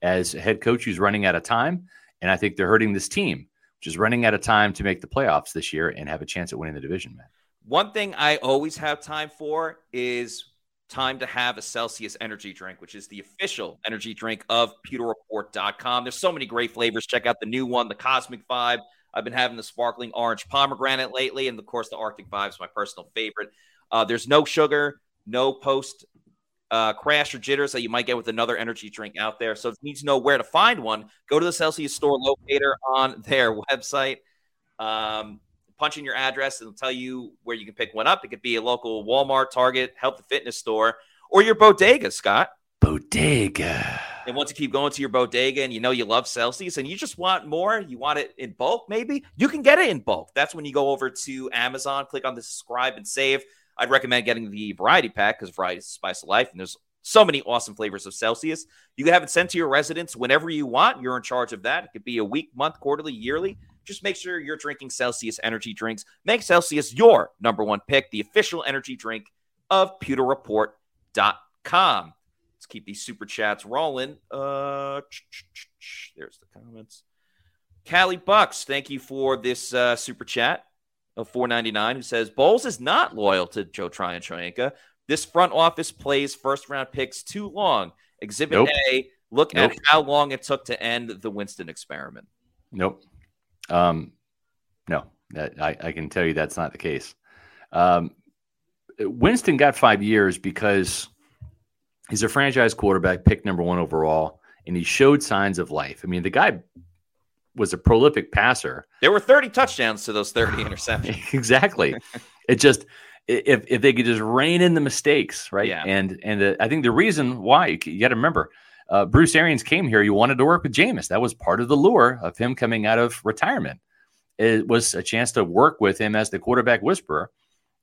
[SPEAKER 2] as a head coach who's running out of time, and I think they're hurting this team, is running out of time to make the playoffs this year and have a chance at winning the division. Man,
[SPEAKER 1] One thing I always have time for is time to have a Celsius energy drink, which is the official energy drink of pewterreport.com. There's so many great flavors. Check out the new one, the Cosmic Vibe. I've been having the sparkling orange pomegranate lately, and of course, the Arctic Vibe is my personal favorite. Uh, there's no sugar, no post uh, crash or jitters that you might get with another energy drink out there. So if you need to know where to find one, go to the Celsius store locator on their website. Um, punch in your address and it'll tell you where you can pick one up. It could be a local Walmart, Target, Health and Fitness store, or your bodega, Scott.
[SPEAKER 2] bodega.
[SPEAKER 1] And once you keep going to your bodega and you know you love Celsius and you just want more, you want it in bulk, maybe you can get it in bulk. That's when you go over to Amazon, click on the subscribe and save. I'd recommend getting the variety pack because variety is the spice of life, and there's so many awesome flavors of Celsius. You can have it sent to your residence whenever you want. You're in charge of that. It could be a week, month, quarterly, yearly. Just make sure you're drinking Celsius energy drinks. Make Celsius your number one pick, the official energy drink of pewterreport.com. Let's keep these super chats rolling. Uh, there's the comments. Callie Bucks, thank you for this uh, super chat of 499 who says Bowles is not loyal to Joe Tryon Shoyinka. This front office plays first round picks too long. Exhibit
[SPEAKER 2] Nope.
[SPEAKER 1] A, look
[SPEAKER 2] Nope.
[SPEAKER 1] at how long it took to end the Winston experiment.
[SPEAKER 2] Nope. Um, no, that, I, I can tell you that's not the case. Um, Winston got five years because he's a franchise quarterback, picked number one overall, and he showed signs of life. I mean, the guy was a prolific passer.
[SPEAKER 1] There were 30 touchdowns to those 30 interceptions.
[SPEAKER 2] exactly. it just if if they could just rein in the mistakes, right?
[SPEAKER 1] Yeah.
[SPEAKER 2] And and uh, I think the reason why you, you got to remember, uh, Bruce Arians came here. You wanted to work with Jameis. That was part of the lure of him coming out of retirement. It was a chance to work with him as the quarterback whisperer.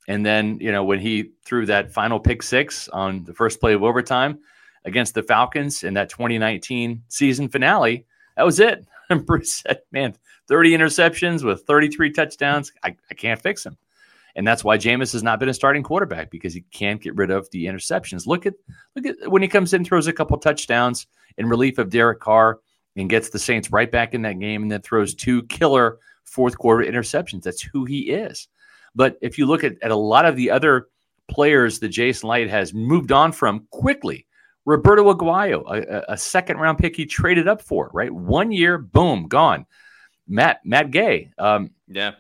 [SPEAKER 2] And then you know when he threw that final pick six on the first play of overtime against the Falcons in that 2019 season finale, that was it. And Bruce said, "Man, 30 interceptions with 33 touchdowns. I, I can't fix him." And that's why Jameis has not been a starting quarterback because he can't get rid of the interceptions. Look at look at when he comes in, throws a couple touchdowns in relief of Derek Carr and gets the Saints right back in that game and then throws two killer fourth quarter interceptions. That's who he is. But if you look at, at a lot of the other players that Jason Licht has moved on from quickly, Roberto Aguayo, a, a, second round pick he traded up for, right? One year, boom, gone. Matt Matt Gay, um,
[SPEAKER 1] yeah,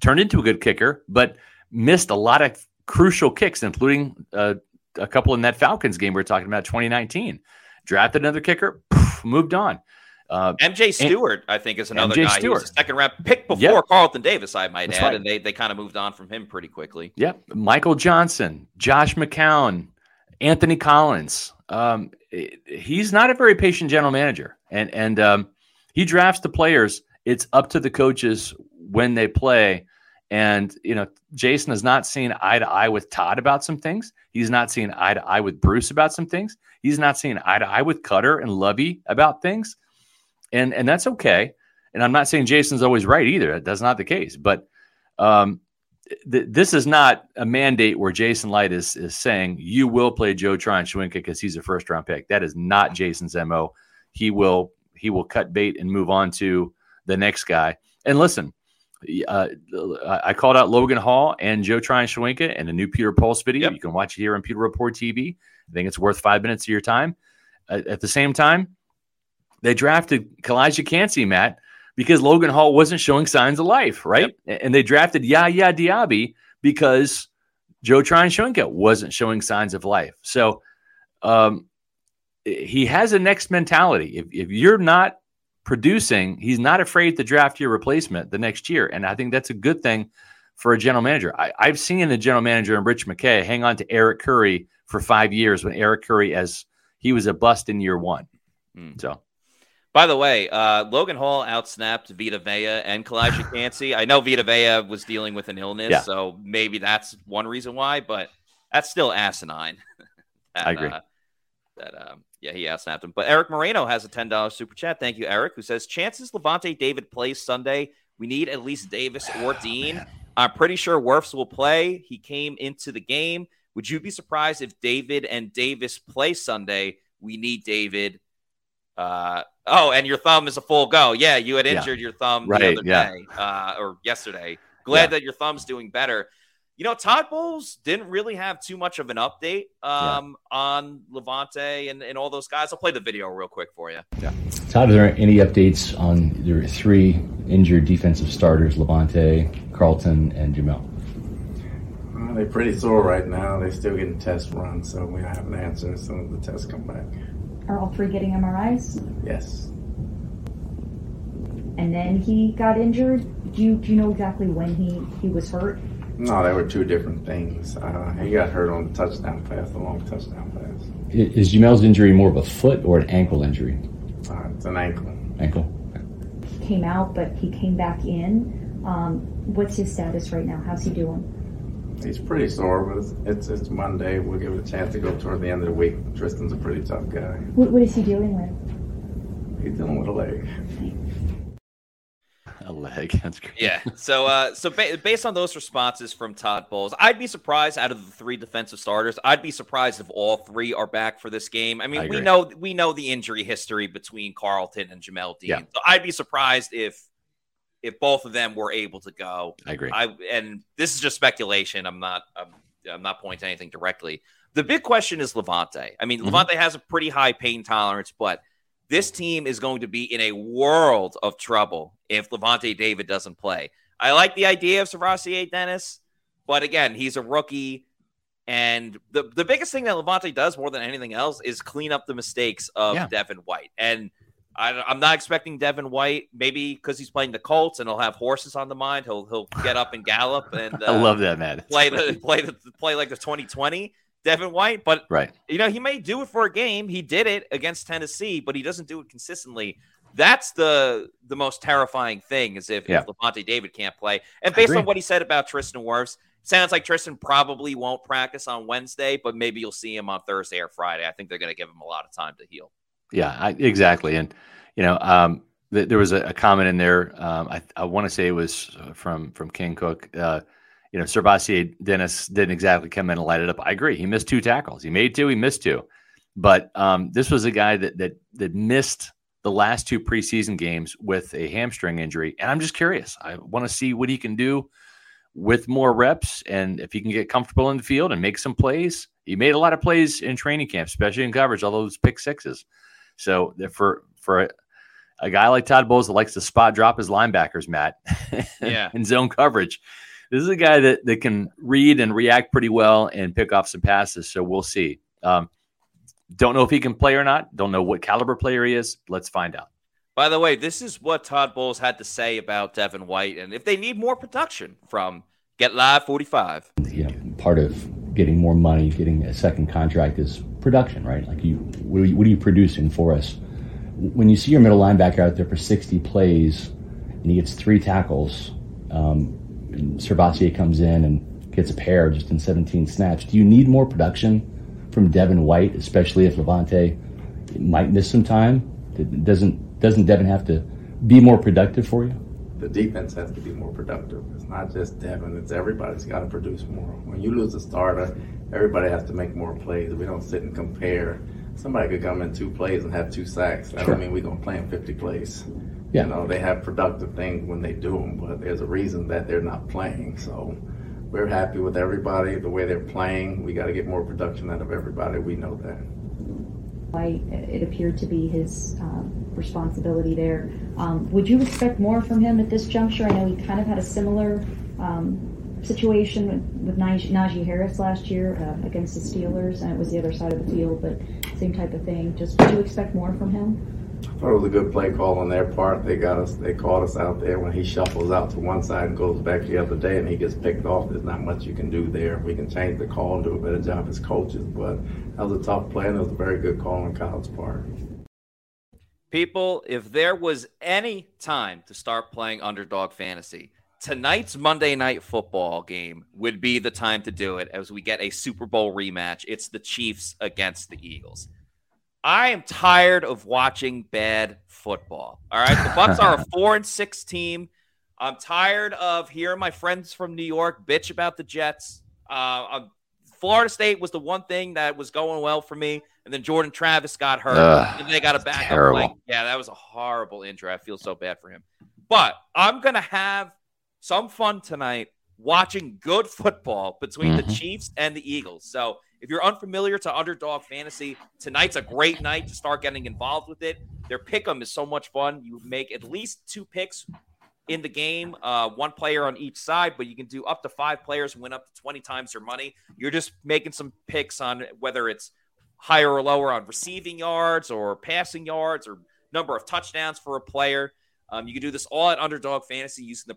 [SPEAKER 2] turned into a good kicker, but missed a lot of crucial kicks, including uh, a couple in that Falcons game we are talking about, 2019. Drafted another kicker, poof, moved on.
[SPEAKER 1] Uh, MJ Stewart, and, I think, is another
[SPEAKER 2] MJ
[SPEAKER 1] guy.
[SPEAKER 2] Stewart.
[SPEAKER 1] He was a second round pick before yep. Carlton Davis, I might That's add, right. and they they kind of moved on from him pretty quickly.
[SPEAKER 2] Yep. Michael Johnson, Josh McCown, Anthony Collins. Um, he's not a very patient general manager, and and um, he drafts the players. It's up to the coaches when they play. And you know, Jason has not seen eye to eye with Todd about some things. He's not seen eye to eye with Bruce about some things. He's not seen eye to eye with Koetter and Lovie about things, and and that's okay. And I'm not saying Jason's always right either. That's not the case. But um, th- this is not a mandate where Jason Licht is is saying you will play Joe Tryon because he's a first round pick. That is not Jason's mo. He will he will cut bait and move on to the next guy. And listen, uh, I called out Logan Hall and Joe Tryon Shoyinka in a new Pewter Pulse video. Yep. You can watch it here on Pewter Report TV. I think it's worth five minutes of your time. Uh, at the same time, they drafted Calijah Kancey, Matt, because Logan Hall wasn't showing signs of life, right? Yep. And they drafted Yaya Diaby because Joe Tryon wasn't showing signs of life. So um, he has a next mentality. If, if you're not producing, he's not afraid to draft your replacement the next year. And I think that's a good thing for a general manager. I, have seen the general manager and Rich McKay hang on to Eric Curry for five years when Eric Curry, as he was a bust in year one. Mm. So.
[SPEAKER 1] By the way, uh, Logan Hall outsnapped Vita Vea and Calijah Kancey. I know Vita Vea was dealing with an illness, yeah. so maybe that's one reason why, but that's still asinine.
[SPEAKER 2] that, I agree.
[SPEAKER 1] Uh, that um, yeah, he outsnapped him. But Eric Moreno has a $10 super chat. Thank you, Eric, who says chances Lavonte David plays Sunday. We need at least Davis or oh, Dean. Man. I'm pretty sure Wirfs will play. He came into the game. Would you be surprised if David and Davis play Sunday? We need David. Uh, oh, and your thumb is a full go. Yeah, you had injured yeah. your thumb right, the other yeah. day uh, or yesterday. Glad yeah. that your thumb's doing better. You know, Todd Bowles didn't really have too much of an update um, yeah. on Lavonte and, and all those guys. I'll play the video real quick for you.
[SPEAKER 3] Yeah. Todd, are there any updates on your three injured defensive starters, Lavonte, Carlton, and Jamel?
[SPEAKER 4] Uh, they're pretty sore right now. They're still getting test runs, so we don't have an answer as soon as the tests come back.
[SPEAKER 10] Are all three getting MRIs?
[SPEAKER 4] Yes.
[SPEAKER 10] And then he got injured. Do you, do you know exactly when he, he was hurt?
[SPEAKER 4] No, they were two different things. Uh, he got hurt on the touchdown pass, the long touchdown pass.
[SPEAKER 3] Is Jamel's injury more of a foot or an ankle injury?
[SPEAKER 4] Uh, it's an ankle.
[SPEAKER 3] Ankle.
[SPEAKER 10] He came out, but he came back in. Um, what's his status right now? How's he doing?
[SPEAKER 4] He's pretty sore, but it's, it's, it's Monday. We'll give it a chance to go toward the end of the week. Tristan's a pretty tough guy.
[SPEAKER 10] What, what is he dealing with?
[SPEAKER 4] He's dealing with a leg
[SPEAKER 2] a leg. That's great.
[SPEAKER 1] Yeah. So, uh, so ba- based on those responses from Todd Bowles, I'd be surprised out of the three defensive starters. I'd be surprised if all three are back for this game. I mean, I we know we know the injury history between Carlton and Jamel Dean. Yeah. So I'd be surprised if if both of them were able to go.
[SPEAKER 2] I agree.
[SPEAKER 1] I and this is just speculation. I'm not. I'm, I'm not pointing to anything directly. The big question is Lavonte. I mean, mm-hmm. Lavonte has a pretty high pain tolerance, but this team is going to be in a world of trouble if Lavonte David doesn't play. I like the idea of SirVocea Dennis, but again, he's a rookie. And the, the biggest thing that Lavonte does more than anything else is clean up the mistakes of yeah. Devin White. And I, am not expecting Devin White. Maybe because he's playing the Colts and he'll have horses on the mind. He'll he'll get up and gallop and uh,
[SPEAKER 2] I love that man.
[SPEAKER 1] Play the play the play like the 2020 Devin White. But
[SPEAKER 2] right,
[SPEAKER 1] you know he may do it for a game. He did it against Tennessee, but he doesn't do it consistently. That's the the most terrifying thing is if, yeah. if Lavonte David can't play. And based on what he said about Tristan Wirfs, sounds like Tristan probably won't practice on Wednesday, but maybe you'll see him on Thursday or Friday. I think they're going to give him a lot of time to heal.
[SPEAKER 2] Yeah, I, exactly. And you know, um, th- there was a, a, comment in there. Um, I, I want to say it was from from King Cook. Uh, you know, SirVocea Dennis didn't exactly come in and light it up. I agree. He missed two tackles. He made two. He missed two. But um, this was a guy that that that missed the last two preseason games with a hamstring injury, and I'm just curious. I want to see what he can do with more reps and if he can get comfortable in the field and make some plays. He made a lot of plays in training camp, especially in coverage, all those pick sixes. So for for a, a guy like Todd Bowles that likes to spot drop his linebackers, Matt,
[SPEAKER 1] yeah,
[SPEAKER 2] in zone coverage, this is a guy that that can read and react pretty well and pick off some passes. So we'll see. Um, don't know if he can play or not. Don't know what caliber player he is. Let's find out.
[SPEAKER 1] By the way, this is what Todd Bowles had to say about Devin White, and if they need more production from Get Live 45.
[SPEAKER 3] Yeah, part of getting more money, getting a second contract is production, right? Like you, what are you, what are you producing for us? When you see your middle linebacker out there for 60 plays and he gets three tackles, um, and comes in and gets a pair just in 17 snaps, do you need more production from Devin White, especially if Lavonte might miss some time? Doesn't doesn't Devin have to be more productive for you?
[SPEAKER 4] The defense has to be more productive. It's not just Devin, it's everybody's got to produce more. When you lose a starter, everybody has to make more plays. We don't sit and compare. Somebody could come in two plays and have two sacks. That sure. don't mean we're going to play in 50 plays. Yeah. You know, they have productive things when they do them, but there's a reason that they're not playing. So we're happy with everybody, the way they're playing. We got to get more production out of everybody. We know that.
[SPEAKER 10] It appeared to be his um, responsibility there. Um, would you expect more from him at this juncture? I know he kind of had a similar um, situation with, with Najee, Harris last year uh, against the Steelers, and it was the other side of the field, but same type of thing. Just would you expect more from him?
[SPEAKER 4] I thought it was a good play call on their part. They got us. They caught us out there when he shuffles out to one side and goes back the other day, and he gets picked off. There's not much you can do there. We can change the call and do a better job as coaches, but that was a tough play, and it was a very good call on Kyle's part.
[SPEAKER 1] People, if there was any time to start playing underdog fantasy, tonight's Monday night football game would be the time to do it as we get a Super Bowl rematch. It's the Chiefs against the Eagles. I am tired of watching bad football. All right. The Bucs are a four and six team. I'm tired of hearing my friends from New York bitch about the Jets. Uh, Florida State was the one thing that was going well for me, and then Jordan Travis got hurt, Ugh, and they got a backup. Like, yeah, that was a horrible injury. I feel so bad for him. But I'm gonna have some fun tonight watching good football between mm-hmm. the Chiefs and the Eagles. So if you're unfamiliar to underdog fantasy, tonight's a great night to start getting involved with it. Their pick 'em is so much fun. You make at least two picks in the game, uh, one player on each side, but you can do up to five players win up to 20 times your money. You're just making some picks on whether it's higher or lower on receiving yards or passing yards or number of touchdowns for a player. Um, you can do this all at Underdog Fantasy using the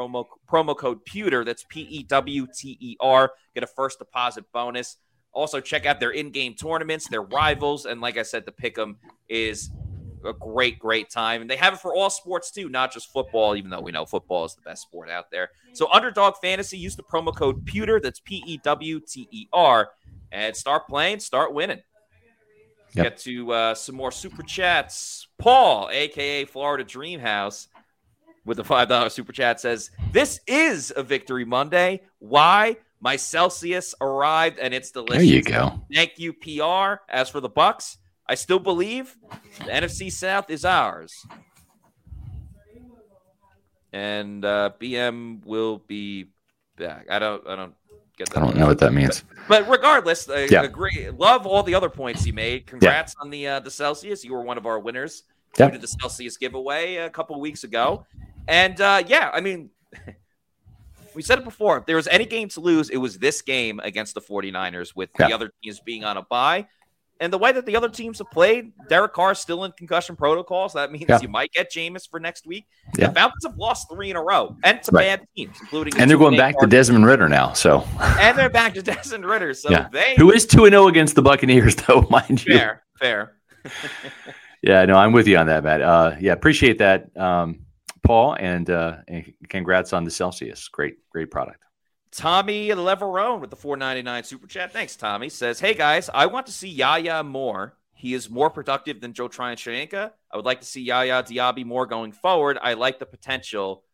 [SPEAKER 1] promo promo code pewter that's p-e-w-t-e-r get a first deposit bonus. Also check out their in-game tournaments their rivals and like i said the pick 'em is a great great time. And they have it for all sports too not just football even though we know football is the best sport out there. So underdog fantasy use the promo code pewter that's p-e-w-t-e-r and start playing start winning. Yep. get to uh, some more super chats. Paul aka florida dream house with the $5 super chat says, This is a victory Monday. Why? My Celsius arrived and it's delicious.
[SPEAKER 2] There you go.
[SPEAKER 1] Thank you, PR. As for the Bucs, I still believe the NFC South is ours. And uh, BM will be back. I don't. I don't get that.
[SPEAKER 2] I don't know what that means.
[SPEAKER 1] But, but regardless, I
[SPEAKER 2] Yeah.
[SPEAKER 1] agree. Love all the other points you made. Congrats on the uh, the Celsius. You were one of our winners.
[SPEAKER 2] Yeah.
[SPEAKER 1] We did the Celsius giveaway a couple weeks ago, and uh, yeah, I mean, we said it before. If there was any game to lose, it was this game against the 49ers with the other teams being on a bye. And the way that the other teams have played, Derek Carr is still in concussion protocols. That means
[SPEAKER 2] Yeah.
[SPEAKER 1] you might get Jameis for next week.
[SPEAKER 2] Yeah.
[SPEAKER 1] The Falcons have lost three in a row, and to
[SPEAKER 2] Right.
[SPEAKER 1] bad teams, including
[SPEAKER 2] And they're going back to Desmond Ridder now. So,
[SPEAKER 1] and they're back to Desmond Ridder. So
[SPEAKER 2] yeah.
[SPEAKER 1] they
[SPEAKER 2] Who is 2 0 against the Buccaneers, though, mind you.
[SPEAKER 1] fair, fair.
[SPEAKER 2] Yeah, no, I'm with you on that, Matt. Uh, yeah, appreciate that, um, Paul, and, uh, and congrats on the Celsius. Great, great product.
[SPEAKER 1] Tommy Leverone with the 499 super chat. Thanks, Tommy. Says, Hey guys, I want to see Yaya more. He is more productive than Joe Tryon-Shoyinka. I would like to see Yaya Diaby more going forward. I like the potential.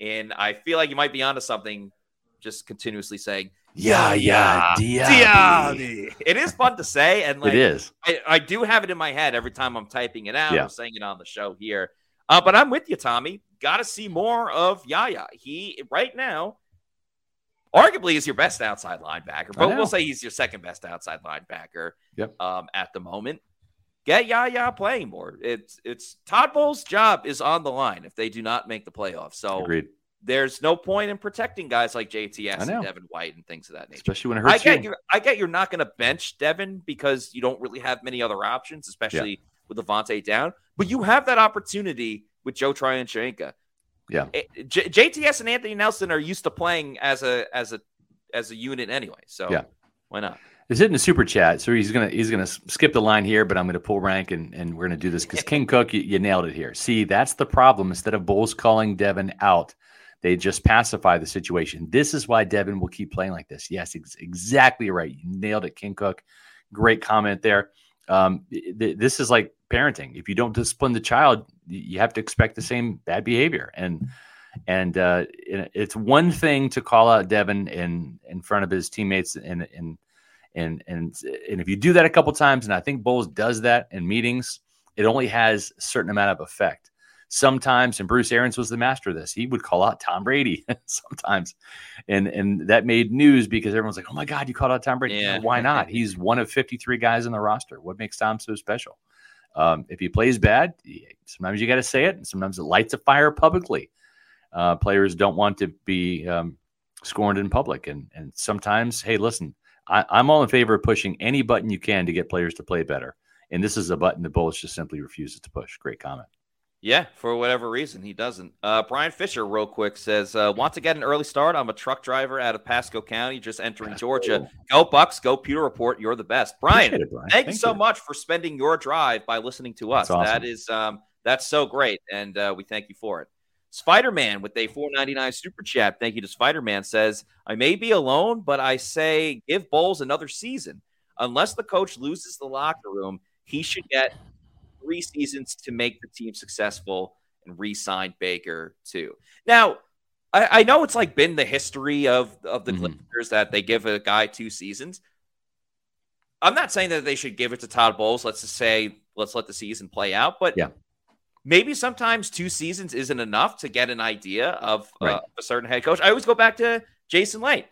[SPEAKER 1] And I feel like you might be onto something just continuously saying
[SPEAKER 2] Yaya Diaby.
[SPEAKER 1] Diaby. It is fun to say, and like
[SPEAKER 2] It is.
[SPEAKER 1] I, I do have it in my head every time I'm typing it out
[SPEAKER 2] Yeah.
[SPEAKER 1] or saying it on the show here. Uh, but I'm with you, Tommy. Got to see more of Yaya. He right now, arguably, is your best outside linebacker, but we'll say he's your second best outside linebacker.
[SPEAKER 2] Yep.
[SPEAKER 1] Um, at the moment, get Yaya playing more. It's it's Todd Bowles' job is on the line if they do not make the playoffs. So
[SPEAKER 2] Agreed.
[SPEAKER 1] there's no point in protecting guys like JTS and Devin White and things of that nature.
[SPEAKER 2] Especially when it
[SPEAKER 1] I
[SPEAKER 2] hurts
[SPEAKER 1] get
[SPEAKER 2] you.
[SPEAKER 1] you're, I get you're not going to bench Devin because you don't really have many other options, especially with Lavonte down. But you have that opportunity with Joe Tryon-Shoyinka.
[SPEAKER 2] Yeah.
[SPEAKER 1] J- JTS and Anthony Nelson are used to playing as a as a as a unit anyway. So
[SPEAKER 2] Yeah.
[SPEAKER 1] why not?
[SPEAKER 2] Is hitting the super chat, so he's gonna he's gonna skip the line here, but I'm gonna pull rank and, and we're gonna do this because King Cook, you, you nailed it here. See, that's the problem. Instead of Bowles calling Devin out, they just pacify the situation. This is why Devin will keep playing like this. Yes, ex- exactly right. You nailed it, King Cook. Great comment there. Um, th- this is like parenting. If you don't discipline the child, you have to expect the same bad behavior. And and uh, it's one thing to call out Devin in in front of his teammates and and and and and if you do that a couple times, and I think Bowles does that in meetings, it only has a certain amount of effect. Sometimes, and Bruce Arians was the master of this. He would call out Tom Brady sometimes, and and that made news because everyone's like, "Oh my God, you called out Tom Brady!
[SPEAKER 1] Yeah.
[SPEAKER 2] Why not? He's one of 53 guys on the roster. What makes Tom so special? Um, if he plays bad, sometimes you got to say it, and sometimes it lights a fire publicly. Uh, players don't want to be um, scorned in public, and and sometimes, hey, listen, I, I'm all in favor of pushing any button you can to get players to play better. And this is a button the Bulls just simply refuses to push. Great comment.
[SPEAKER 1] Yeah, for whatever reason, he doesn't. Uh, Brian Fisher, real quick, says, uh, Want to get an early start? I'm a truck driver out of Pasco County, just entering Georgia. Go Bucs, go Pewter Report. You're the best. Brian,
[SPEAKER 2] it, Brian.
[SPEAKER 1] thank, you so
[SPEAKER 2] you.
[SPEAKER 1] much for spending your drive by listening to us.
[SPEAKER 2] That's awesome.
[SPEAKER 1] That is, um, that's so great. And uh, we thank you for it. Spider Man with a 499 super chat. Thank you to Spider Man says, I may be alone, but I say give Bowles another season. Unless the coach loses the locker room, he should get three seasons to make the team successful and re-sign Baker too. Now, I, I know it's like been the history of of the
[SPEAKER 2] Mhm.
[SPEAKER 1] Glazers that they give a guy two seasons. I'm not saying that they should give it to Todd Bowles. Let's just say let's let the season play out, but
[SPEAKER 2] Yeah.
[SPEAKER 1] maybe sometimes two seasons isn't enough to get an idea of uh, a certain head coach. I always go back to Jason Licht.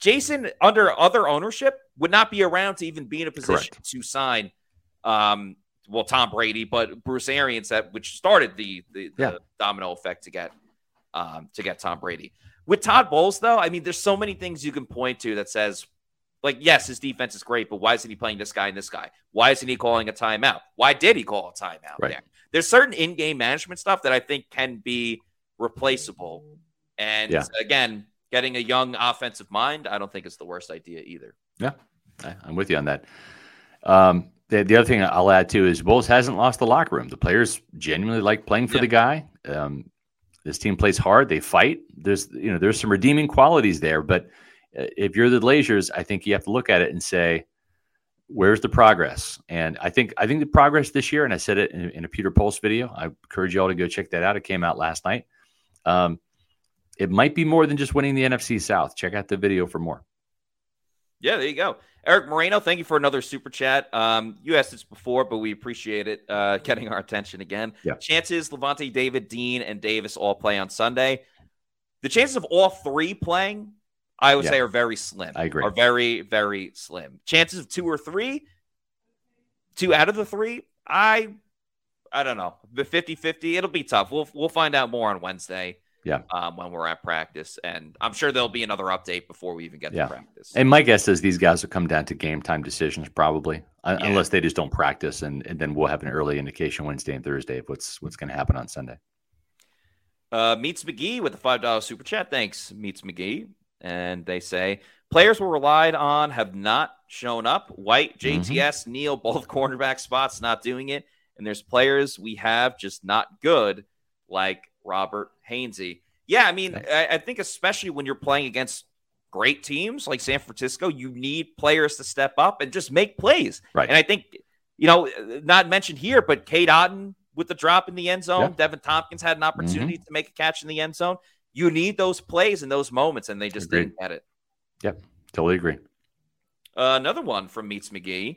[SPEAKER 1] Jason, under other ownership, would not be around to even be in a position to sign, um, well, Tom Brady, but Bruce Arians, that which started the the, the
[SPEAKER 2] Yeah.
[SPEAKER 1] domino effect to get um, to get Tom Brady. With Todd Bowles, though, I mean, there's so many things you can point to that says, like, yes, his defense is great, but why isn't he playing this guy and this guy? Why isn't he calling a timeout? Why did he call a timeout
[SPEAKER 2] Right.
[SPEAKER 1] there? There's certain in-game management stuff that I think can be replaceable. And
[SPEAKER 2] Yeah.
[SPEAKER 1] again, getting a young offensive mind, I don't think it's the worst idea either.
[SPEAKER 2] Yeah, I'm with you on that. Um, the, the other thing I'll add too is Bowles hasn't lost the locker room. The players genuinely like playing for
[SPEAKER 1] Yeah.
[SPEAKER 2] the guy. Um, this team plays hard. They fight. There's you know there's some redeeming qualities there. But uh, if you're the Glazers, I think you have to look at it and say, where's the progress? And I think I think the progress this year, and I said it in, in a Pewter Pulse video. I encourage you all to go check that out. It came out last night. Um, it might be more than just winning the NFC South. Check out the video for more.
[SPEAKER 1] Yeah, there you go. Eric Moreno, thank you for another super chat. Um, you asked this before, but we appreciate it uh, getting our attention again.
[SPEAKER 2] Yeah.
[SPEAKER 1] Chances Lavonte David, Dean, and Davis all play on Sunday. The chances of all three playing, I would
[SPEAKER 2] Yeah.
[SPEAKER 1] say, are very slim.
[SPEAKER 2] I agree.
[SPEAKER 1] Are very, very slim. Chances of two or three, two out of the three, I I don't know. The 50-50, it'll be tough. We'll we'll find out more on Wednesday.
[SPEAKER 2] Yeah.
[SPEAKER 1] Um, when we're at practice. And I'm sure there'll be another update before we even get
[SPEAKER 2] Yeah.
[SPEAKER 1] to practice.
[SPEAKER 2] And my guess is these guys will come down to game time decisions probably,
[SPEAKER 1] Yeah.
[SPEAKER 2] unless they just don't practice, and, and then we'll have an early indication Wednesday and Thursday of what's what's going to happen on Sunday.
[SPEAKER 1] Uh, Meets McGee with the five dollar super chat. Thanks, Meets McGee. And they say players were relied on have not shown up. White, JTS, Neal, both cornerback spots not doing it. And there's players we have just not good, like Robert Hainsey. Yeah, I mean, I, I think especially when you're playing against great teams like San Francisco, you need players to step up and just make plays.
[SPEAKER 2] Right.
[SPEAKER 1] And I think, you know, not mentioned here, but Cade Otton with the drop in the end zone,
[SPEAKER 2] Yeah. Mm-hmm.
[SPEAKER 1] Deven Thompkins had an opportunity to make a catch in the end zone. You need those plays in those moments, and they just
[SPEAKER 2] Agreed.
[SPEAKER 1] didn't get it.
[SPEAKER 2] Yep, totally agree.
[SPEAKER 1] Uh, another one from Meets McGee,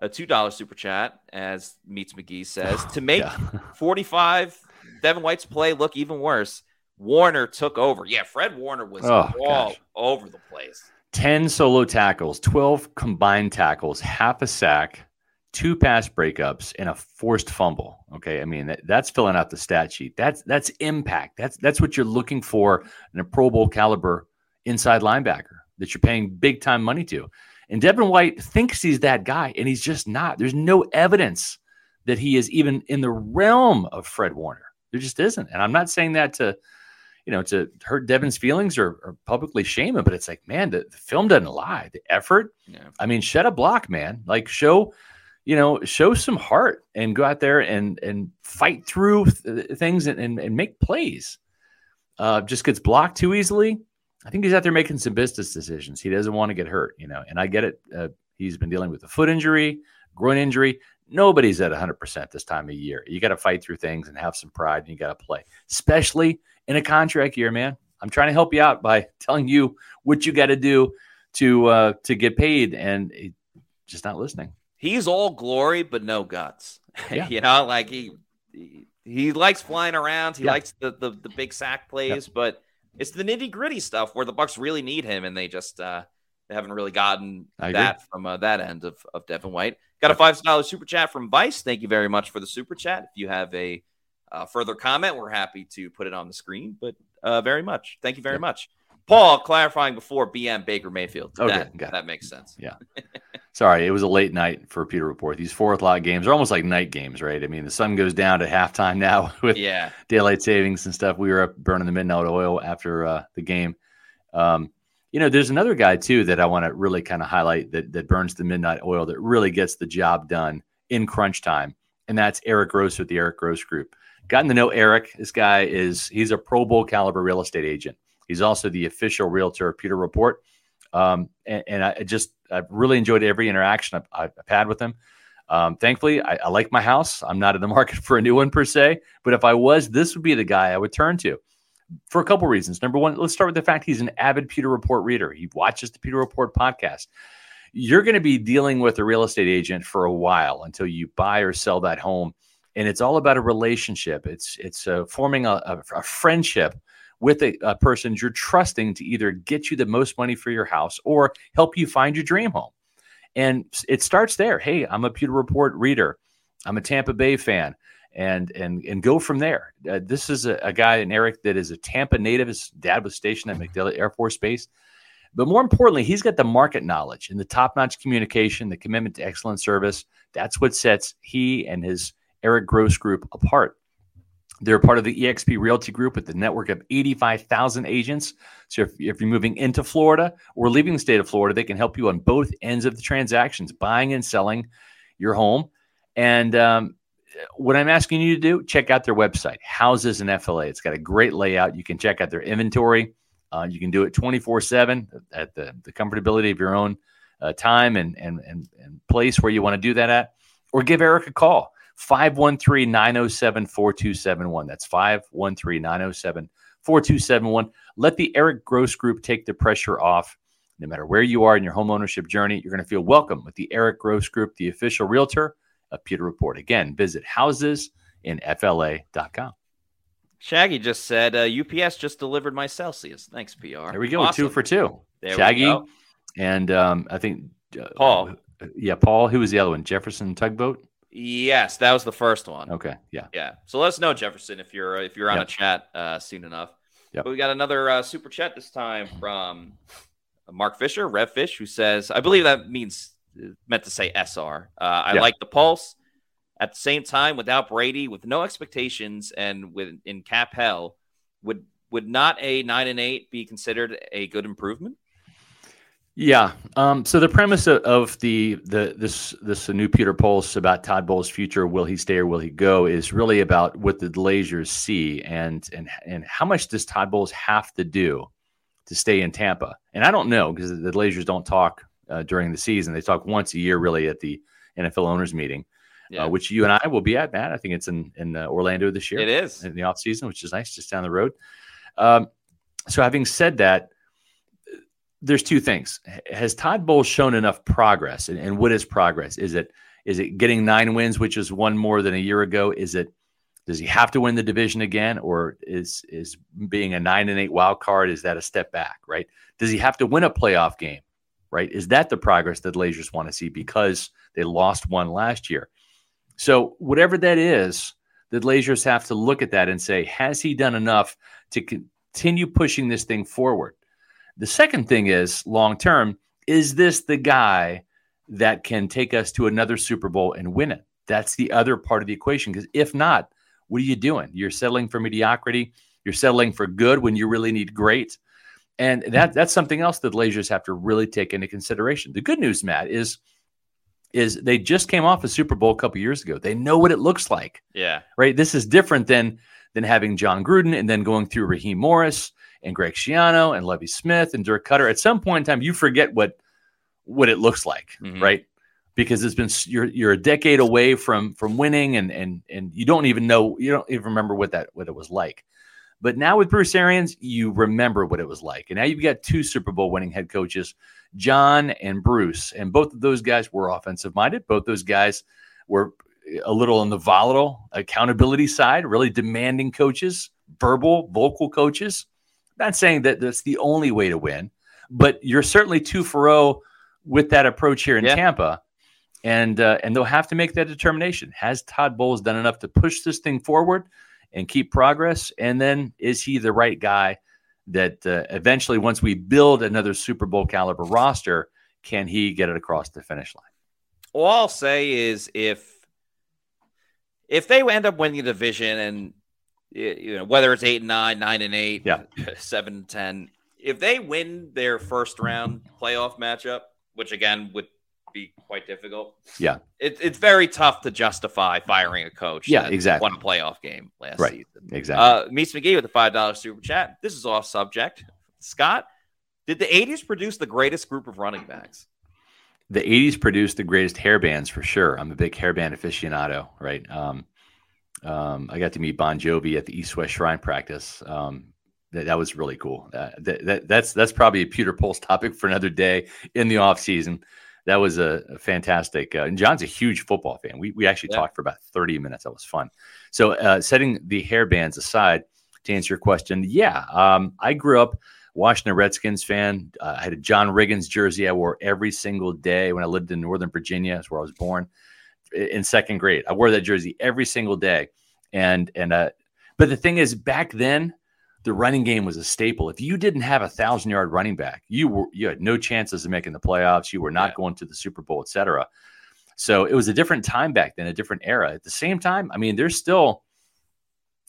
[SPEAKER 1] a two dollar super chat, as Meets McGee says, to make
[SPEAKER 2] Yeah.
[SPEAKER 1] forty five Devin White's play look even worse. Warner took over. Yeah, Fred Warner was
[SPEAKER 2] Oh,
[SPEAKER 1] all
[SPEAKER 2] gosh.
[SPEAKER 1] over the place.
[SPEAKER 2] 10 solo tackles, 12 combined tackles, half a sack, two pass breakups, and a forced fumble. Okay. I mean, that, that's filling out the stat sheet. That's that's impact. That's that's what you're looking for in a Pro Bowl caliber inside linebacker that you're paying big time money to. And Devin White thinks he's that guy, and he's just not. There's no evidence that he is even in the realm of Fred Warner. There just isn't. And I'm not saying that to you know, to hurt Devin's feelings or, or publicly shame him. But it's like, man, the, the film doesn't lie. The effort,
[SPEAKER 1] Yeah.
[SPEAKER 2] I mean, shed a block, man. Like show, you know, show some heart and go out there and and fight through th- things and, and, and make plays. Uh, just gets blocked too easily. I think he's out there making some business decisions. He doesn't want to get hurt, you know, and I get it. Uh, he's been dealing with a foot injury, groin injury. Nobody's at 100% this time of year. You got to fight through things and have some pride and you got to play, especially in a contract year, man. I'm trying to help you out by telling you what you got to do to uh, to get paid, and just not listening.
[SPEAKER 1] He's all glory but no guts.
[SPEAKER 2] Yeah.
[SPEAKER 1] you know, like he, he he likes flying around. He
[SPEAKER 2] Yeah.
[SPEAKER 1] likes the, the the big sack plays, but it's the nitty gritty stuff where the Bucs really need him, and they just uh, they haven't really gotten
[SPEAKER 2] I agree.
[SPEAKER 1] that from uh, that end of of Devin White. Got a five dollar super chat from Vice. Thank you very much for the super chat. If you have a uh, further comment, we're happy to put it on the screen. But uh, very much, thank you very much, Paul. Clarifying before BM Baker Mayfield.
[SPEAKER 2] Okay,
[SPEAKER 1] that,
[SPEAKER 2] got
[SPEAKER 1] that makes sense.
[SPEAKER 2] Yeah. Sorry, it was a late night for Pewter Report. These four o'clock games are almost like night games, right? I mean, the sun goes down at halftime now with
[SPEAKER 1] Yeah.
[SPEAKER 2] daylight savings and stuff. We were up burning the midnight oil after uh, the game. Um, you know, there's another guy too that I want to really kind of highlight that that burns the midnight oil that really gets the job done in crunch time, and that's Eric Gross with the Eric Gross Group. Gotten to know Eric. This guy is he's a Pro Bowl caliber real estate agent. He's also the official realtor of Pewter Report. Um, and, and I just I've really enjoyed every interaction I've, I've had with him. Um, thankfully, I, I like my house. I'm not in the market for a new one per se, but if I was, this would be the guy I would turn to for a couple reasons. Number one, let's start with the fact he's an avid Pewter Report reader. He watches the Pewter Report podcast. You're going to be dealing with a real estate agent for a while until you buy or sell that home, and it's all about a relationship. It's it's uh, forming a, a, a friendship with a, a person you're trusting to either get you the most money for your house or help you find your dream home. And it starts there. Hey, I'm a Pewter Report reader. I'm a Tampa Bay fan, and and and go from there. Uh, this is a, a guy, and Eric, that is a Tampa native. His dad was stationed at MacDill Air Force Base, but more importantly, he's got the market knowledge and the top-notch communication, the commitment to excellent service. That's what sets he and his Eric Gross group apart. They're part of the EXP Realty Group with the network of 85,000 agents. So if, if you're moving into Florida or leaving the state of Florida, they can help you on both ends of the transactions, buying and selling your home. And um, what I'm asking you to do, check out their website, Houses and FLA. It's got a great layout. You can check out their inventory. Uh, you can do it 24 7 at the, the comfortability of your own uh, time and, and, and, and place where you want to do that at, or give Eric a call. 513 907 4271. That's 513 907 4271. Let the Eric Gross Group take the pressure off No matter where you are in your home ownership journey, you're going to feel welcome with the Eric Gross Group, the official realtor of Pewter Report. Again, visit housesinfla.com.
[SPEAKER 1] Shaggy just said, uh, UPS just delivered my Celsius. Thanks, PR.
[SPEAKER 2] There we go,
[SPEAKER 1] Awesome.
[SPEAKER 2] two for two.
[SPEAKER 1] There
[SPEAKER 2] Shaggy and um, I think uh,
[SPEAKER 1] Paul.
[SPEAKER 2] Yeah, Paul. Who was the other one? Jefferson Tugboat.
[SPEAKER 1] Yes, that was the first one.
[SPEAKER 2] Okay, yeah.
[SPEAKER 1] Yeah. So let us know, Jefferson, if you're if you're on
[SPEAKER 2] Yep.
[SPEAKER 1] a chat uh, soon enough.
[SPEAKER 2] Yep.
[SPEAKER 1] But we got another uh, super chat this time from Mark Fisher, Rev Fish, who says, I believe that means meant to say SR. Uh, I
[SPEAKER 2] Yeah.
[SPEAKER 1] like the pulse. At the same time, without Brady, with no expectations, and with in cap hell, would would not a nine and eight be considered a good improvement?
[SPEAKER 2] Yeah. Um, so the premise of, of the the this this new Pewter Pulse about Todd Bowles' future, will he stay or will he go, is really about what the Glazers see and and and how much does Todd Bowles have to do to stay in Tampa? And I don't know because the Glazers don't talk uh, during the season; they talk once a year, really, at the NFL owners meeting.
[SPEAKER 1] Yeah.
[SPEAKER 2] Uh, which you and I will be at, Matt. I think it's in in uh, Orlando this year.
[SPEAKER 1] It is.
[SPEAKER 2] in the off season, which is nice, just down the road. Um, so, having said that, there's two things. Has Todd Bowles shown enough progress? And, and what is progress? Is it is it getting nine wins, which is one more than a year ago? Is it does he have to win the division again, or is is being a nine and eight wild card is that a step back? Right? Does he have to win a playoff game? Right? Is that the progress that Glazers want to see because they lost one last year? So whatever that is, the Glazers have to look at that and say, has he done enough to continue pushing this thing forward? The second thing is long term, is this the guy that can take us to another Super Bowl and win it? That's the other part of the equation. Because if not, what are you doing? You're settling for mediocrity. You're settling for good when you really need great. And that that's something else that Glazers have to really take into consideration. The good news, Matt, is is they just came off a Super Bowl a couple years ago. They know what it looks like
[SPEAKER 1] Yeah.
[SPEAKER 2] right? This is different than than having Jon Gruden and then going through Raheem Morris and Greg Schiano and Lovie Smith and Dirk Koetter. At some point in time, you forget what what it looks like,
[SPEAKER 1] Mhm.
[SPEAKER 2] right? Because it's been you're you're a decade away from from winning and and and you don't even know you don't even remember what that what it was like. But now with Bruce Arians, you remember what it was like. And now you've got two Super Bowl winning head coaches, Jon and Bruce. And both of those guys were offensive minded. Both those guys were a little on the volatile accountability side, really demanding coaches, verbal, vocal coaches. Not saying that that's the only way to win, but you're certainly two for zero with that approach here in
[SPEAKER 1] Yeah.
[SPEAKER 2] Tampa. And uh, and they'll have to make that determination. Has Todd Bowles done enough to push this thing forward and keep progress? And then is he the right guy that uh, eventually, once we build another Super Bowl caliber roster, can he get it across the finish line?
[SPEAKER 1] All I'll say is if if they end up winning the division and you know whether it's eight and nine, nine and eight,
[SPEAKER 2] Yeah.
[SPEAKER 1] seven and ten, if they win their first round playoff matchup, which again would be quite difficult,
[SPEAKER 2] Yeah.
[SPEAKER 1] it, it's very tough to justify firing a coach.
[SPEAKER 2] Yeah, exactly.
[SPEAKER 1] Won a playoff game last
[SPEAKER 2] Right.
[SPEAKER 1] season.
[SPEAKER 2] Exactly.
[SPEAKER 1] Uh, Meets McGee with the five dollar super chat. This is off subject. Scott, did the '80s produce the greatest group of running backs?
[SPEAKER 2] the 80s produced the greatest hair bands for sure. I'm a big hairband aficionado, right? Um, um, I got to meet Bon Jovi at the East West Shrine practice. Um, that, that was really cool. Uh, that, that, that's that's probably a Pewter Pulse topic for another day in the off season. That was a, a fantastic. Uh, and John's a huge football fan. We we actually
[SPEAKER 1] Yeah.
[SPEAKER 2] talked for about 30 minutes. That was fun. So uh, setting the hair bands aside to answer your question, yeah, um, I grew up Washington Redskins fan. Uh, I had a John Riggins jersey I wore every single day when I lived in Northern Virginia. That's where I was born. In second grade, I wore that jersey every single day. And and uh, but the thing is, back then, the running game was a staple. If you didn't have a thousand yard running back, you were you had no chances of making the playoffs. You were not
[SPEAKER 1] Yeah.
[SPEAKER 2] going to the Super Bowl, etc. So it was a different time back then, a different era. At the same time, I mean, there's still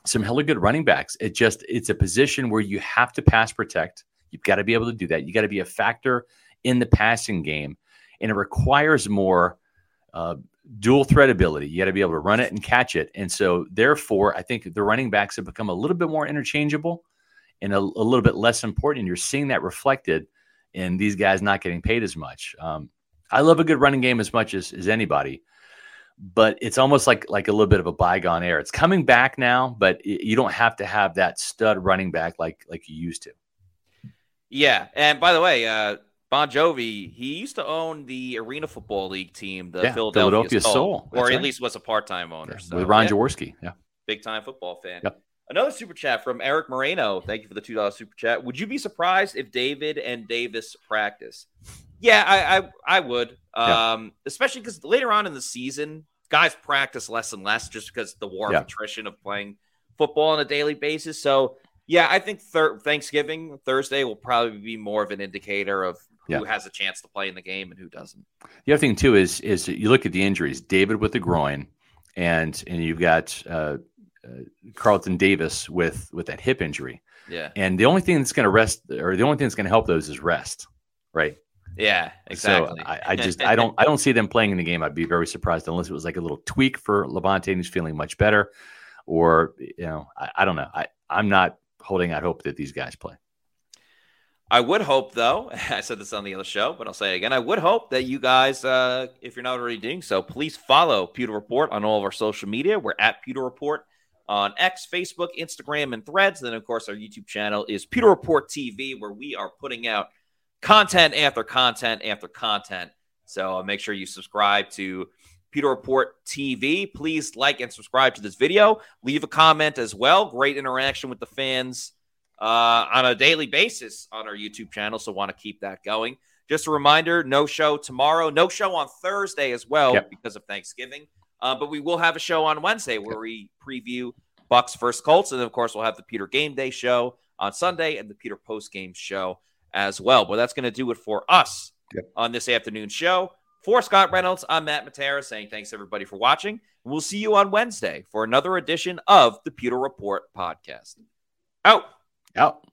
[SPEAKER 2] some hella good running backs. It just it's a position where you have to pass protect. You've got to be able to do that. You got to be a factor in the passing game, and it requires more uh, dual threat ability. You got to be able to run it and catch it. And so, therefore, I think the running backs have become a little bit more interchangeable and a, a little bit less important. And you're seeing that reflected in these guys not getting paid as much. Um, I love a good running game as much as, as anybody, but it's almost like like a little bit of a bygone era. It's coming back now, but you don't have to have that stud running back like like you used to.
[SPEAKER 1] Yeah, and by the way, uh, Bon Jovi, he used to own the Arena Football League team, the
[SPEAKER 2] Yeah,
[SPEAKER 1] Philadelphia,
[SPEAKER 2] Philadelphia
[SPEAKER 1] Soul,
[SPEAKER 2] Soul.
[SPEAKER 1] or
[SPEAKER 2] That's
[SPEAKER 1] at least was a part-time owner.
[SPEAKER 2] Yeah,
[SPEAKER 1] so,
[SPEAKER 2] with Ron
[SPEAKER 1] yeah,
[SPEAKER 2] Jaworski. Yeah.
[SPEAKER 1] big time football fan.
[SPEAKER 2] Yep.
[SPEAKER 1] Another super chat from Eric Moreno. Thank you for the two dollars super chat. Would you be surprised if David and Davis practice? Yeah, I I, I would. Um, especially because later on in the season, guys practice less and less just because the war of attrition of playing football on a daily basis. So yeah, I think thir- Thanksgiving Thursday will probably be more of an indicator of who has a chance to play in the game and who doesn't.
[SPEAKER 2] The other thing too is is you look at the injuries. David with the groin, and and you've got uh, uh, Carlton Davis with with that hip injury.
[SPEAKER 1] Yeah.
[SPEAKER 2] And the only thing that's going to rest, or the only thing that's going to help those, is rest. Right.
[SPEAKER 1] Yeah, exactly.
[SPEAKER 2] So I, I just I don't I don't see them playing in the game. I'd be very surprised unless it was like a little tweak for Lavonte and he's feeling much better, or you know I, I don't know. I I'm not holding out hope that these guys play.
[SPEAKER 1] I would hope, though, I said this on the other show, but I'll say it again. I would hope that you guys, uh, if you're not already doing so, please follow Pewter Report on all of our social media. We're at Pewter Report on X, Facebook, Instagram, and Threads. Then, of course, our YouTube channel is Pewter Report TV, where we are putting out content after content after content. So uh, make sure you subscribe to Pewter Report TV. Please like and subscribe to this video. Leave a comment as well. Great interaction with the fans uh, on a daily basis on our YouTube channel. So want to keep that going. Just a reminder, no show tomorrow, no show on Thursday as well
[SPEAKER 2] Yep.
[SPEAKER 1] because of Thanksgiving. Uh, but we will have a show on Wednesday where we preview Bucs versus Colts, and then of course we'll have the Pewter Game Day show on Sunday and the Pewter Post Game show as well. But that's going to do it for us on this afternoon show. For Scott Reynolds, I'm Matt Matera saying thanks everybody for watching. We'll see you on Wednesday for another edition of the Pewter Report podcast. Out.
[SPEAKER 2] Out.